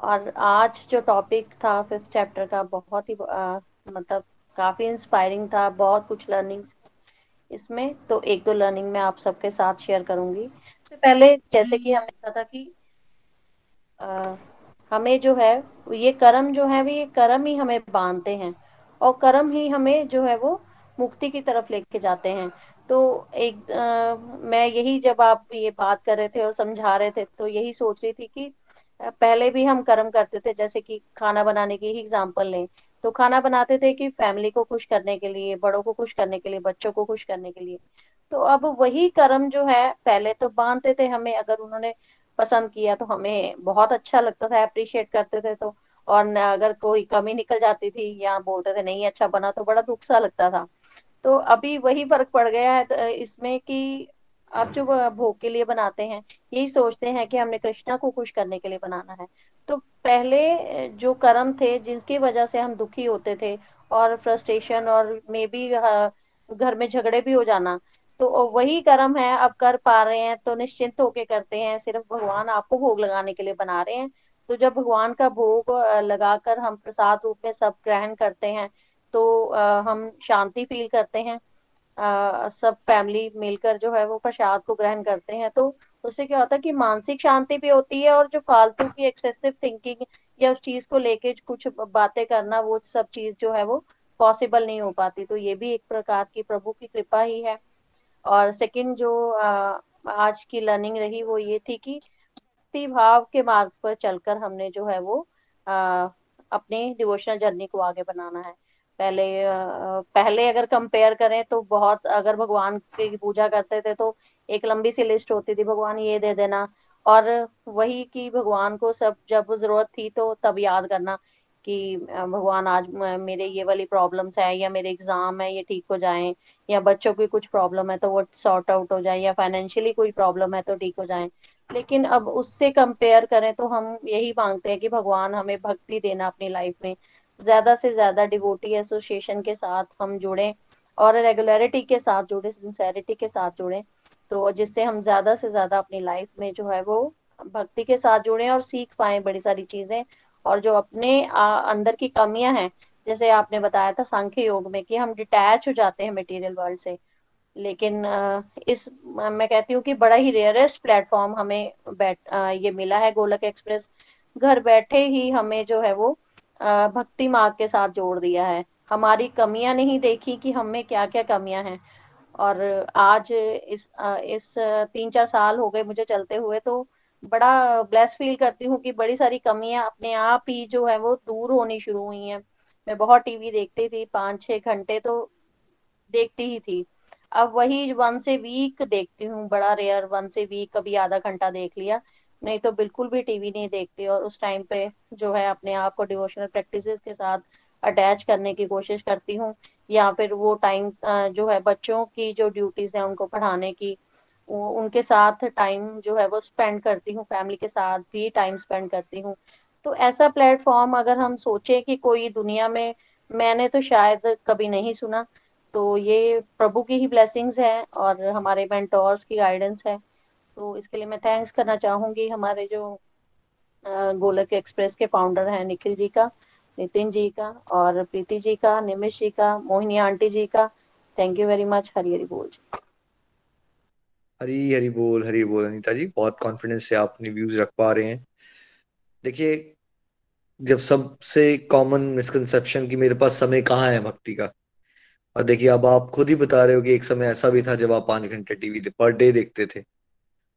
और आज जो टॉपिक था फिफ्थ चैप्टर का बहुत ही आ, मतलब काफ़ी इंस्पायरिंग था बहुत कुछ लर्निंग्स इसमें। तो एक दो लर्निंग मैं आप सबके साथ शेयर करूँगी। तो पहले जैसे कि हमने कहा था कि आ, हमें जो है ये कर्म जो है वो ये कर्म ही हमें बांधते हैं और कर्म ही हमें जो है वो मुक्ति की तरफ़ लेके जाते हैं। तो एक आ, मैं यही जब आप ये बात कर रहे थे और समझा रहे थे तो यही सोच रही थी कि पहले भी हम कर्म करते थे, जैसे कि खाना बनाने की ही एग्ज़ाम्पल लें तो खाना बनाते थे कि फैमिली को खुश करने के लिए, बड़ों को खुश करने के लिए, बच्चों को खुश करने के लिए। तो अब वही कर्म जो है, पहले तो बांधते थे हमें, अगर उन्होंने पसंद किया तो हमें बहुत अच्छा लगता था अप्रिशिएट करते थे तो। और अगर कोई कमी निकल जाती थी या बोलते थे, नहीं अच्छा बना तो बड़ा दुख सा लगता था। तो अभी वही फ़र्क पड़ गया है तो इसमें कि अब जो भोग के लिए बनाते हैं, यही सोचते हैं कि हमने कृष्णा को खुश करने के लिए बनाना है। तो पहले जो कर्म थे जिसकी वजह से हम दुखी होते थे और फ्रस्ट्रेशन और मे बी घर में झगड़े भी हो जाना तो वही कर्म है, अब कर पा रहे हैं तो निश्चिंत होके करते हैं, सिर्फ़ भगवान आपको भोग लगाने के लिए बना रहे हैं। तो जब भगवान का भोग लगाकर हम प्रसाद रूप में सब ग्रहण करते हैं तो हम शांति फील करते हैं। सब फैमिली मिलकर जो है वो प्रसाद को ग्रहण करते हैं तो उससे क्या होता है कि मानसिक शांति भी होती है और जो फालतू की एक्सेसिव थिंकिंग या उस चीज़ को लेके कुछ बातें करना, वो सब चीज़ जो है वो पॉसिबल नहीं हो पाती तो ये भी एक प्रकार की प्रभु की कृपा ही है। और सेकंड जो आज की लर्निंग रही वो ये थी कि भक्ति भाव के मार्ग पर चलकर हमने जो है वो अपने डिवोशनल जर्नी को आगे बनाना है। पहले पहले अगर कंपेयर करें तो बहुत, अगर भगवान की पूजा करते थे तो एक लंबी सी लिस्ट होती थी, भगवान ये दे देना। और वही कि भगवान को सब जब ज़रूरत थी तो तब याद करना कि भगवान आज मेरे ये वाली प्रॉब्लम्स है या मेरे एग्ज़ाम है, ये ठीक हो जाए, या बच्चों की कुछ प्रॉब्लम है तो वो सॉर्ट आउट हो जाए, या फाइनेंशियली कोई प्रॉब्लम है तो ठीक हो जाए। लेकिन अब उससे कंपेयर करें तो हम यही मांगते हैं कि भगवान हमें भक्ति देना अपनी लाइफ में। ज़्यादा से ज़्यादा डिवोटी एसोसिएशन के साथ हम जुड़े और रेगुलरिटी के साथ जुड़े सिंसेरिटी के साथ जुड़े। तो जिससे हम ज़्यादा से ज़्यादा अपनी लाइफ में जो है वो भक्ति के साथ जुड़े और सीख पाए बड़ी सारी चीज़ें। और जो अपने आ, अंदर की कमियाँ हैं जैसे आपने बताया था सांख्य योग में कि हम डिटैच हो जाते हैं मटेरियल वर्ल्ड से। लेकिन इस मैं कहती हूँ कि बड़ा ही रेयरेस्ट प्लेटफॉर्म हमें बैठ ये मिला है गोलक एक्सप्रेस घर बैठे ही हमें जो है वो भक्ति मार्ग के साथ जोड़ दिया है। हमारी कमियाँ नहीं देखी कि हमें क्या क्या कमियाँ हैं। और आज इस इस तीन चार साल हो गए मुझे चलते हुए तो बड़ा ब्लेस फील करती हूँ कि बड़ी सारी कमियाँ अपने आप ही जो है वो दूर होनी शुरू हुई हैं। मैं बहुत टीवी देखती थी पाँच छह घंटे तो देखती ही थी। अब वही वन से वीक देखती हूँ, बड़ा रेयर वन से वीक कभी आधा घंटा देख लिया। नहीं तो बिल्कुल भी टीवी नहीं देखती और उस टाइम पे जो है अपने आप को डिवोशनल प्रैक्टिस के साथ अटैच करने की कोशिश करती हूँ। या फिर वो टाइम जो है बच्चों की जो ड्यूटीज़ है उनको पढ़ाने की उनके साथ टाइम जो है वो स्पेंड करती हूँ फैमिली के साथ भी टाइम स्पेंड करती हूँ। तो ऐसा प्लेटफॉर्म अगर हम सोचे कि कोई दुनिया में मैंने तो शायद कभी नहीं सुना तो ये प्रभु की ही ब्लेसिंग्स है और हमारे मेंटोर्स की गाइडेंस है। तो इसके लिए मैं थैंक्स करना चाहूँगी हमारे जो गोलक एक्सप्रेस के फाउंडर हैं निखिल जी का, नितिन जी का और प्रीति जी का निमिश जी का, मोहिनी आंटी जी का। Thank you very much Hari Hari बोल जी। हरी हरी बोल हरी बोल, अनिता जी, बहुत कॉन्फिडेंस से आप अपने व्यूज़ रख पा रहे हैं। देखिए, जब सबसे कॉमन मिसकंसेप्शन कि मेरे पास समय कहाँ है भक्ति का? और देखिए, अब आप खुद ही बता रहे हो कि एक समय ऐसा भी था जब आप पाँच घंटे टीवी पर डे देखते थे।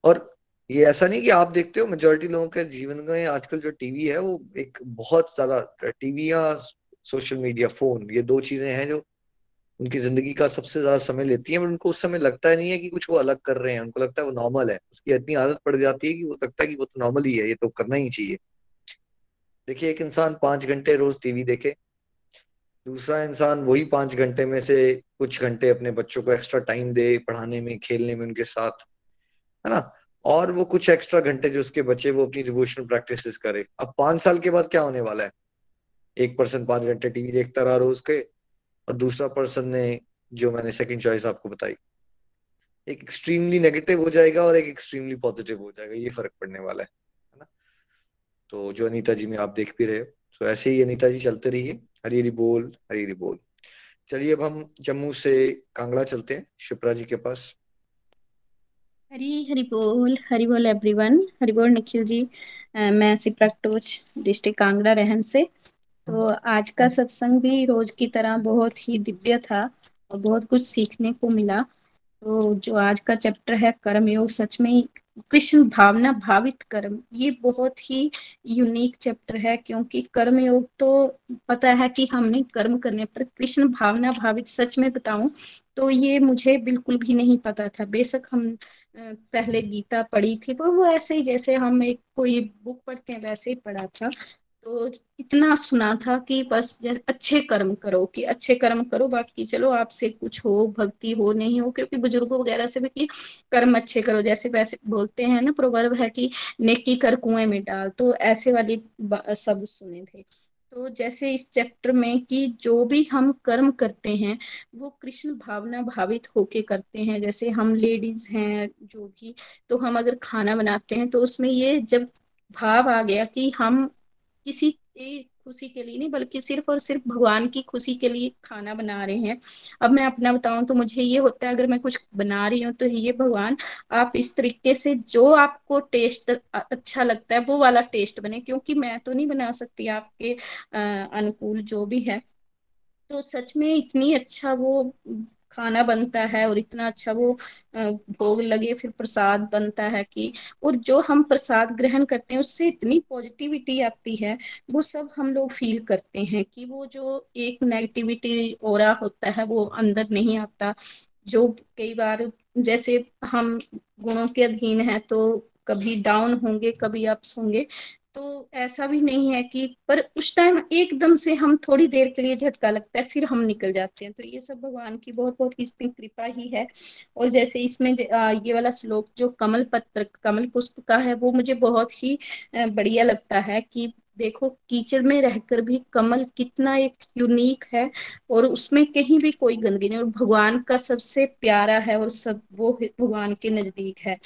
और ये ऐसा नहीं कि आप देखते हो मेजोरिटी लोगों के जीवन में आजकल जो टीवी है वो एक बहुत ज़्यादा टीवी या सोशल मीडिया फ़ोन ये दो चीज़ें हैं जो उनकी ज़िंदगी का सबसे ज़्यादा समय लेती है, पर उनको उस समय लगता है नहीं है कि कुछ वो अलग कर रहे हैं। उनको लगता है वो नॉर्मल है। उसकी इतनी आदत पड़ जाती है कि वो लगता है कि वो तो नॉर्मल ही है, ये तो करना ही चाहिए। देखिए, एक इंसान पाँच घंटे रोज टीवी देखे, दूसरा इंसान वही पाँच घंटे में से कुछ घंटे अपने बच्चों को एक्स्ट्रा टाइम दे पढ़ाने में, खेलने में उनके साथ। है ना? और वो कुछ एक्स्ट्रा घंटे जो उसके बच्चे वो अपनी डिवोशनल प्रैक्टिस करे। अब पाँच साल के बाद क्या होने वाला है? एक पर्सन पाँच घंटे टीवी देखता रहा रोज के, और दूसरा पर्सन ने जो मैंने सेकंड चॉइस आपको बताई, एक एक्सट्रीमली नेगेटिव हो जाएगा और एक एक्सट्रीमली पॉजिटिव हो जाएगा। ये फ़र्क पड़ने वाला है ना? तो जो अनिता जी में आप देख भी रहे हो तो ऐसे ही अनीता जी चलते रहिए। हरी हरी बोल, हरी हरी बोल। चलिए अब हम जम्मू से कांगड़ा चलते हैं, शिप्रा जी के पास। हरी हरी बोल हरी बोल एवरीवन हरी बोल निखिल जी। मैं सिप्राटोच डिस्ट्रिक्ट कांगड़ा रहन से। तो आज का सत्संग भी रोज की तरह बहुत ही दिव्य था और बहुत कुछ सीखने को मिला। तो जो आज का चैप्टर है कर्म योग सच में कृष्ण भावना भावित कर्म, ये बहुत ही यूनिक चैप्टर है, क्योंकि कर्म योग तो पता है कि हमने कर्म करने पर कृष्ण भावना भावित सच में बताऊँ तो ये मुझे बिल्कुल भी नहीं पता था। बेशक हम पहले गीता पढ़ी थी पर वो ऐसे ही जैसे हम एक कोई बुक पढ़ते हैं, वैसे ही पढ़ा था। तो इतना सुना था कि बस अच्छे कर्म करो, कि अच्छे कर्म करो, बाकी चलो आपसे कुछ हो, भक्ति हो, नहीं हो, क्योंकि बुज़ुर्गों वगैरह से भी कि कर्म अच्छे करो। जैसे वैसे बोलते हैं ना प्रोवर्ब है कि, नेकी कर कुएँ में डाल। तो ऐसे वाली शब्द सुने थे। तो जैसे इस चैप्टर में कि जो भी हम कर्म करते हैं, वो कृष्ण भावना भावित होके करते हैं। जैसे हम लेडीज़ हैं, जो भी तो हम अगर खाना बनाते हैं तो उसमें ये जब भाव आ गया कि हम किसी खुशी के लिए नहीं, बल्कि सिर्फ़ और सिर्फ़ भगवान की खुशी के लिए खाना बना रहे हैं। अब मैं अपना बताऊँ तो मुझे ये होता है, अगर मैं कुछ बना रही हूँ तो ये भगवान, आप इस तरीके से जो आपको टेस्ट अच्छा लगता है, वो वाला टेस्ट बने, क्योंकि मैं तो नहीं बना सकती आपके अनुकूल जो भी है। तो सच में इतनी अच्छा वो खाना बनता है और इतना अच्छा वो भोग लगे, फिर प्रसाद बनता है कि, और जो हम प्रसाद ग्रहण करते हैं, उससे इतनी पॉजिटिविटी आती है, वो सब हम लोग फील करते हैं कि वो जो एक नेगेटिविटी और होता है, वो अंदर नहीं आता। जो कई बार, जैसे हम गुणों के अधीन है तो कभी डाउन होंगे, कभी अप्स होंगे तो ऐसा भी नहीं है कि, पर उस टाइम एकदम से हम थोड़ी देर के लिए झटका लगता है, फिर हम निकल जाते हैं। तो ये सब भगवान की बहुत बहुत इसमें कृपा ही है। और जैसे इसमें ये वाला श्लोक जो कमल पत्र, कमल पुष्प का है, वो मुझे बहुत ही बढ़िया लगता है कि देखो, कीचड़ में रहकर भी कमल कितना एक यूनिक है, और उसमें कहीं भी कोई गंदगी नहीं। और भगवान का सबसे प्यारा है और सब वो भगवान के नज़दीक है।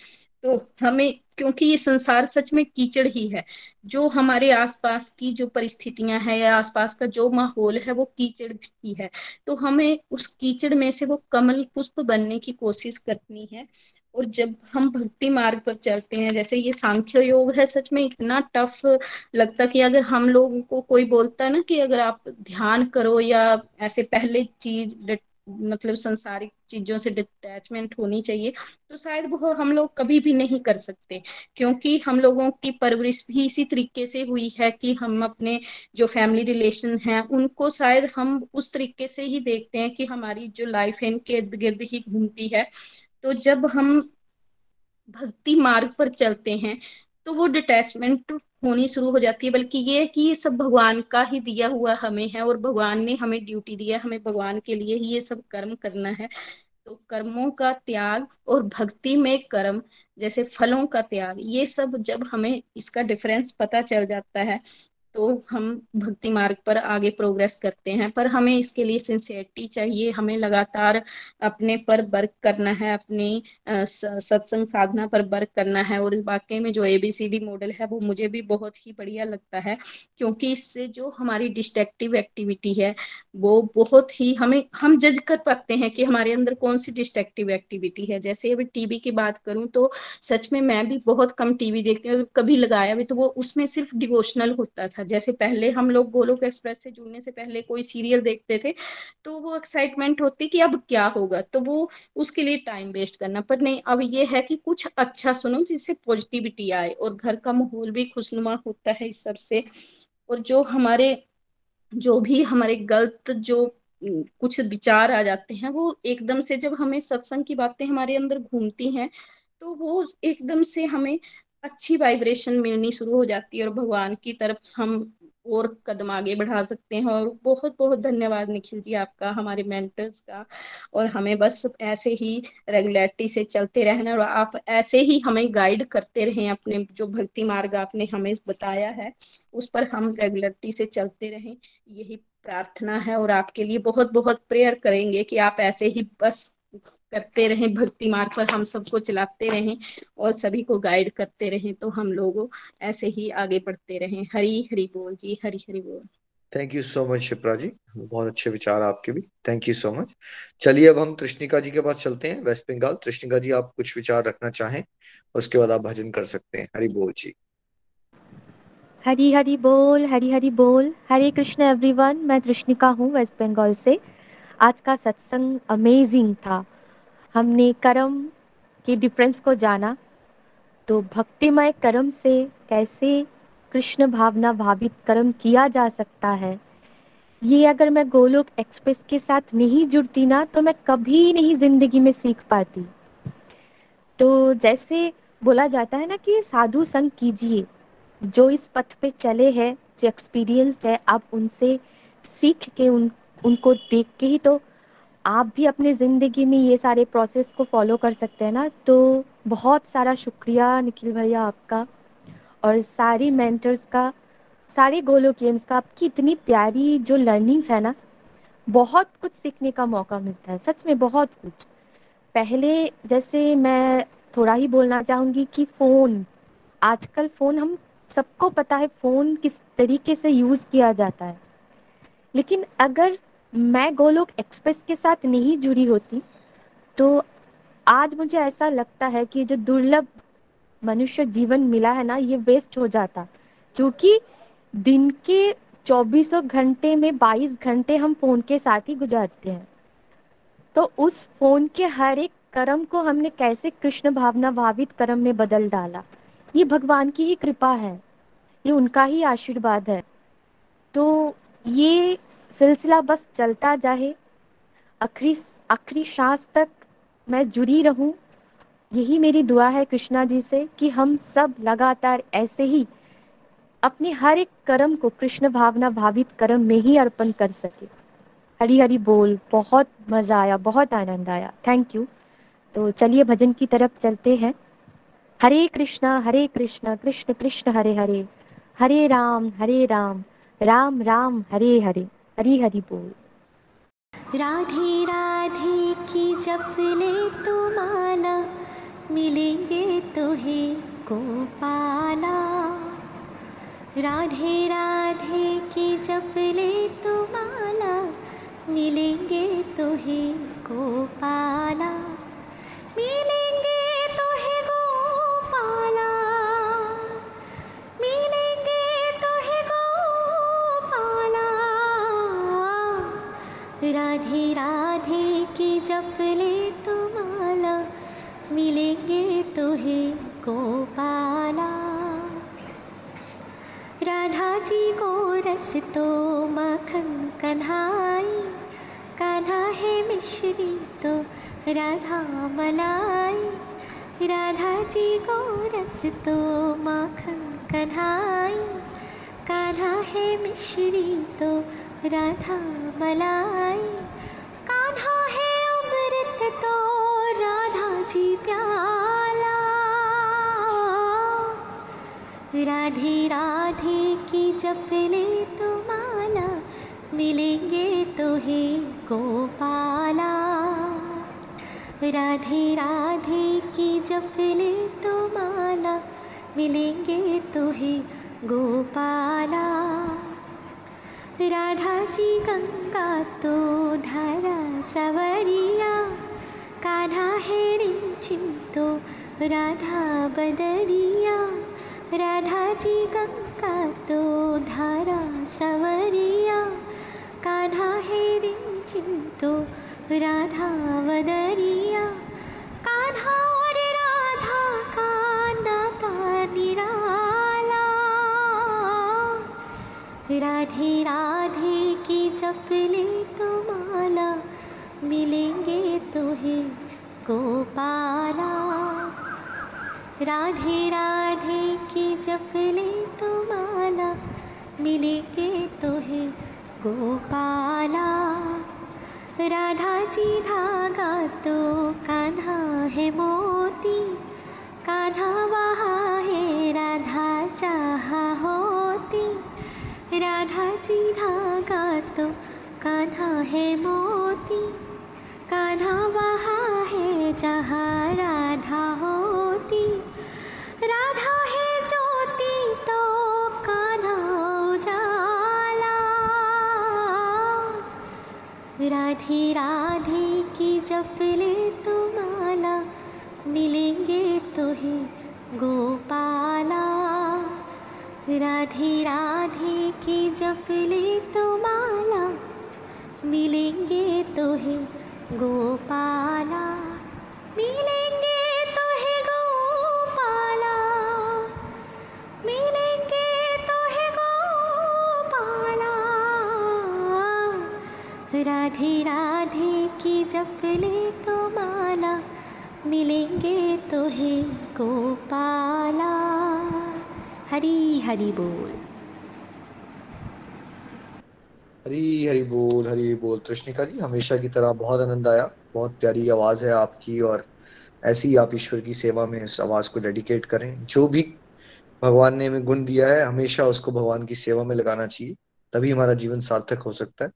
तो हमें क्योंकि ये संसार सच में कीचड़ ही है। जो हमारे आसपास की जो परिस्थितियाँ हैं या आसपास का जो माहौल है वो कीचड़ ही है। तो हमें उस कीचड़ में से वो कमल पुष्प बनने की कोशिश करनी है। और जब हम भक्ति मार्ग पर चलते हैं, जैसे ये सांख्य योग है, सच में इतना टफ लगता कि अगर हम लोगों को कोई बोलता है ना कि अगर आप ध्यान करो या ऐसे पहले चीज़ मतलब संसारिक चीज़ों से डिटैचमेंट होनी चाहिए तो शायद वो हम लोग कभी भी नहीं कर सकते। क्योंकि हम लोगों की परवरिश भी इसी तरीके से हुई है कि हम अपने जो फैमिली रिलेशन हैं, उनको शायद हम उस तरीके से ही देखते हैं कि हमारी जो लाइफ है, इनके इर्द गिर्द ही घूमती है। तो जब हम भक्ति मार्ग पर चलते हैं तो वो डिटैचमेंट होनी शुरू हो जाती है, बल्कि ये है कि ये सब भगवान का ही दिया हुआ हमें है और भगवान ने हमें ड्यूटी दिया हमें भगवान के लिए ही ये सब कर्म करना है। तो कर्मों का त्याग और भक्ति में कर्म, जैसे फलों का त्याग, ये सब जब हमें इसका डिफरेंस पता चल जाता है तो हम भक्ति मार्ग पर आगे प्रोग्रेस करते हैं, पर हमें इसके लिए सिंसियरिटी चाहिए। हमें लगातार अपने पर वर्क करना है, अपनी सत्संग साधना पर वर्क करना है। और इस वाक्य में जो एबीसीडी मॉडल है, वो मुझे भी बहुत ही बढ़िया लगता है, क्योंकि इससे जो हमारी डिस्ट्रक्टिव एक्टिविटी है, वो बहुत ही हमें, हम जज कर पाते हैं कि हमारे अंदर कौन सी डिस्ट्रक्टिव एक्टिविटी है। जैसे अभी टीवी की बात करूँ तो सच में मैं भी बहुत कम टीवी देखती हूँ, कभी लगाया भी तो वो उसमें सिर्फ़ डिवोशनल होता था। जैसे पहले हम लोग गोलोक एक्सप्रेस से जुड़ने से पहले कोई सीरियल देखते थे तो वो एक्साइटमेंट होती कि अब क्या होगा? तो वो उसके लिए टाइम वेस्ट करना। पर नहीं, अब ये है कि कुछ अच्छा सुनो जिससे पॉजिटिविटी आए और घर का माहौल भी खुशनुमा होता है इस सबसे। और जो हमारे, जो भी हमारे गलत जो कुछ विचार आ जाते हैं, वो एकदम से जब हमें सत्संग की बातें हमारे अंदर घूमती हैं तो वो एकदम से हमें अच्छी वाइब्रेशन मिलनी शुरू हो जाती है और भगवान की तरफ़ हम और कदम आगे बढ़ा सकते हैं और बहुत बहुत धन्यवाद निखिल जी आपका, हमारे मेंटर्स का। और हमें बस ऐसे ही रेगुलरिटी से चलते रहना और आप ऐसे ही हमें गाइड करते रहें अपने जो भक्ति मार्ग आपने हमें बताया है, उस पर हम रेगुलरिटी से चलते रहें। यही प्रार्थना है और आपके लिए बहुत बहुत प्रेयर करेंगे कि आप ऐसे ही बस करते रहें भक्ति मार्ग पर हम सबको चलाते रहें और सभी को गाइड करते रहें तो हम लोग ऐसे ही आगे बढ़ते रहें। हरी हरी बोल जी हरी हरी बोल। Thank you so much Shipra ji. बहुत अच्छे विचार आपके भी। थैंक यू सो मच चलिए अब हम तृष्णिका जी के पास चलते हैं वेस्ट बंगाल तृष्णिका जी आप कुछ विचार रखना चाहें उसके बाद आप भजन कर सकते हैं। हरी बोल जी। हरी हरी बोल हरी हरी बोल। हरे कृष्ण एवरीवन मैं तृष्णिका हूँ वेस्ट बंगाल से। आज का सत्संग अमेजिंग था। हमने कर्म के डिफरेंस को जाना तो भक्तिमय कर्म से कैसे कृष्ण भावना भावित कर्म किया जा सकता है? ये अगर मैं गोलोक एक्सप्रेस के साथ नहीं जुड़ती ना तो मैं कभी नहीं ज़िंदगी में सीख पाती। तो जैसे बोला जाता है ना कि साधु संग कीजिए, जो इस पथ पे चले हैं, जो एक्सपीरियंस्ड है, आप उनसे सीख के उन, उनको देख के ही तो आप भी अपने ज़िंदगी में ये सारे प्रोसेस को फॉलो कर सकते हैं ना तो बहुत सारा शुक्रिया निखिल भैया आपका और सारी मेंटर्स का, सारे गोलोकियंस का, आपकी इतनी प्यारी जो लर्निंग्स है ना, बहुत कुछ सीखने का मौका मिलता है, सच में बहुत कुछ। पहले जैसे मैं थोड़ा ही बोलना चाहूँगी कि फ़ोन आजकल फ़ोन हम सबको पता है फ़ोन किस तरीके से यूज़ किया जाता है। लेकिन अगर मैं गोलोक एक्सप्रेस के साथ नहीं जुड़ी होती तो आज मुझे ऐसा लगता है कि जो दुर्लभ मनुष्य जीवन मिला है ना, ये वेस्ट हो जाता। क्योंकि दिन के चौबीसों घंटे में 22 घंटे हम फ़ोन के साथ ही गुजारते हैं। तो उस फ़ोन के हर एक कर्म को हमने कैसे कृष्ण भावना भावित कर्म में बदल डाला? ये भगवान की ही कृपा है, ये उनका ही आशीर्वाद है। तो ये सिलसिला बस चलता जाए आखिरी आखिरी सांस तक मैं जुड़ी रहूँ। यही मेरी दुआ है कृष्णा जी से कि हम सब लगातार ऐसे ही अपने हर एक कर्म को कृष्ण भावना भावित कर्म में ही अर्पण कर सके। हरी हरी बोल, बहुत मज़ा आया, बहुत आनंद आया। थैंक यू तो चलिए भजन की तरफ़ चलते हैं। हरे कृष्णा हरे कृष्णा, कृष्ण कृष्ण, हरे हरे। हरे राम हरे राम। राम राम, हरे हरे। हरी हरी बोल। राधे राधे की जप ले तो माला, मिलेंगे तो हे गोपाला। राधे राधे की जप ले तो माला, मिलेंगे तो हे गोपाला। मिलेंगे राधे राधे की जप ले तो माला, मिलेंगे तो गोपाला। राधा जी को रस तो माखन कन्हाई, कान्हा है मिश्री तो राधा मलाई। राधा जी को रस तो माखन कन्हाई, कान्हा है मिश्री तो राधा मलाई, कान्हा है अमृत तो राधा जी प्याला। राधे राधे की जप तो माला, मिलेंगे तो हे गोपाला। राधे राधे की जप तो माला, मिलेंगे तो हे गोपाला। राधा जी गंगा तो धारा सवरिया। कान्हा है रिंचिम तो राधा बदरिया। राधा जी गंगा तो धारा सवरिया। कान्हा है रिंचिम तो राधा बदरिया। कान्हा और राधा का नाता निराला राधे राधे की जपले तो माला, मिलेंगे तुहे गोपाला। राधे राधे की जपले तो माला, मिलेंगे तुहे गोपाला। राधा जी धागा तो कान्हा है मोती, कान्हा वहाँ है, राधा चाहा होती राधा जी धागा तो कान्हा है मोती। कान्हा वहाँ है जहाँ राधा होती। राधा है ज्योति तो कान्हा उजाला। राधे राधे की जपले तो माला, मिलेंगे तो ही गोपाला। राधे राधे की जपले तो माला, मिलेंगे तो है गोपाला, मिलेंगे तो है गोपाला, मिलेंगे तो है गोपाला। राधे राधे की जपले तो माला, मिलेंगे तो है गोपाला। हरी हरी बोल। हरी हरी बोल हरी बोल। कृष्णिका जी हमेशा की तरह बहुत आनंद आया। बहुत प्यारी आवाज़ है आपकी और ऐसी आप ईश्वर की सेवा में इस आवाज़ को डेडिकेट करें। जो भी भगवान ने हमें गुण दिया है हमेशा उसको भगवान की सेवा में लगाना चाहिए। तभी हमारा जीवन सार्थक हो सकता है।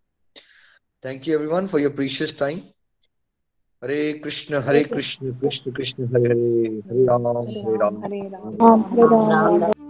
Thank you everyone for your precious time Hare Krishna Hare Krishna Krishna. Krishna Hare Hare. Hare Ram. Hare Ram Hare Ram.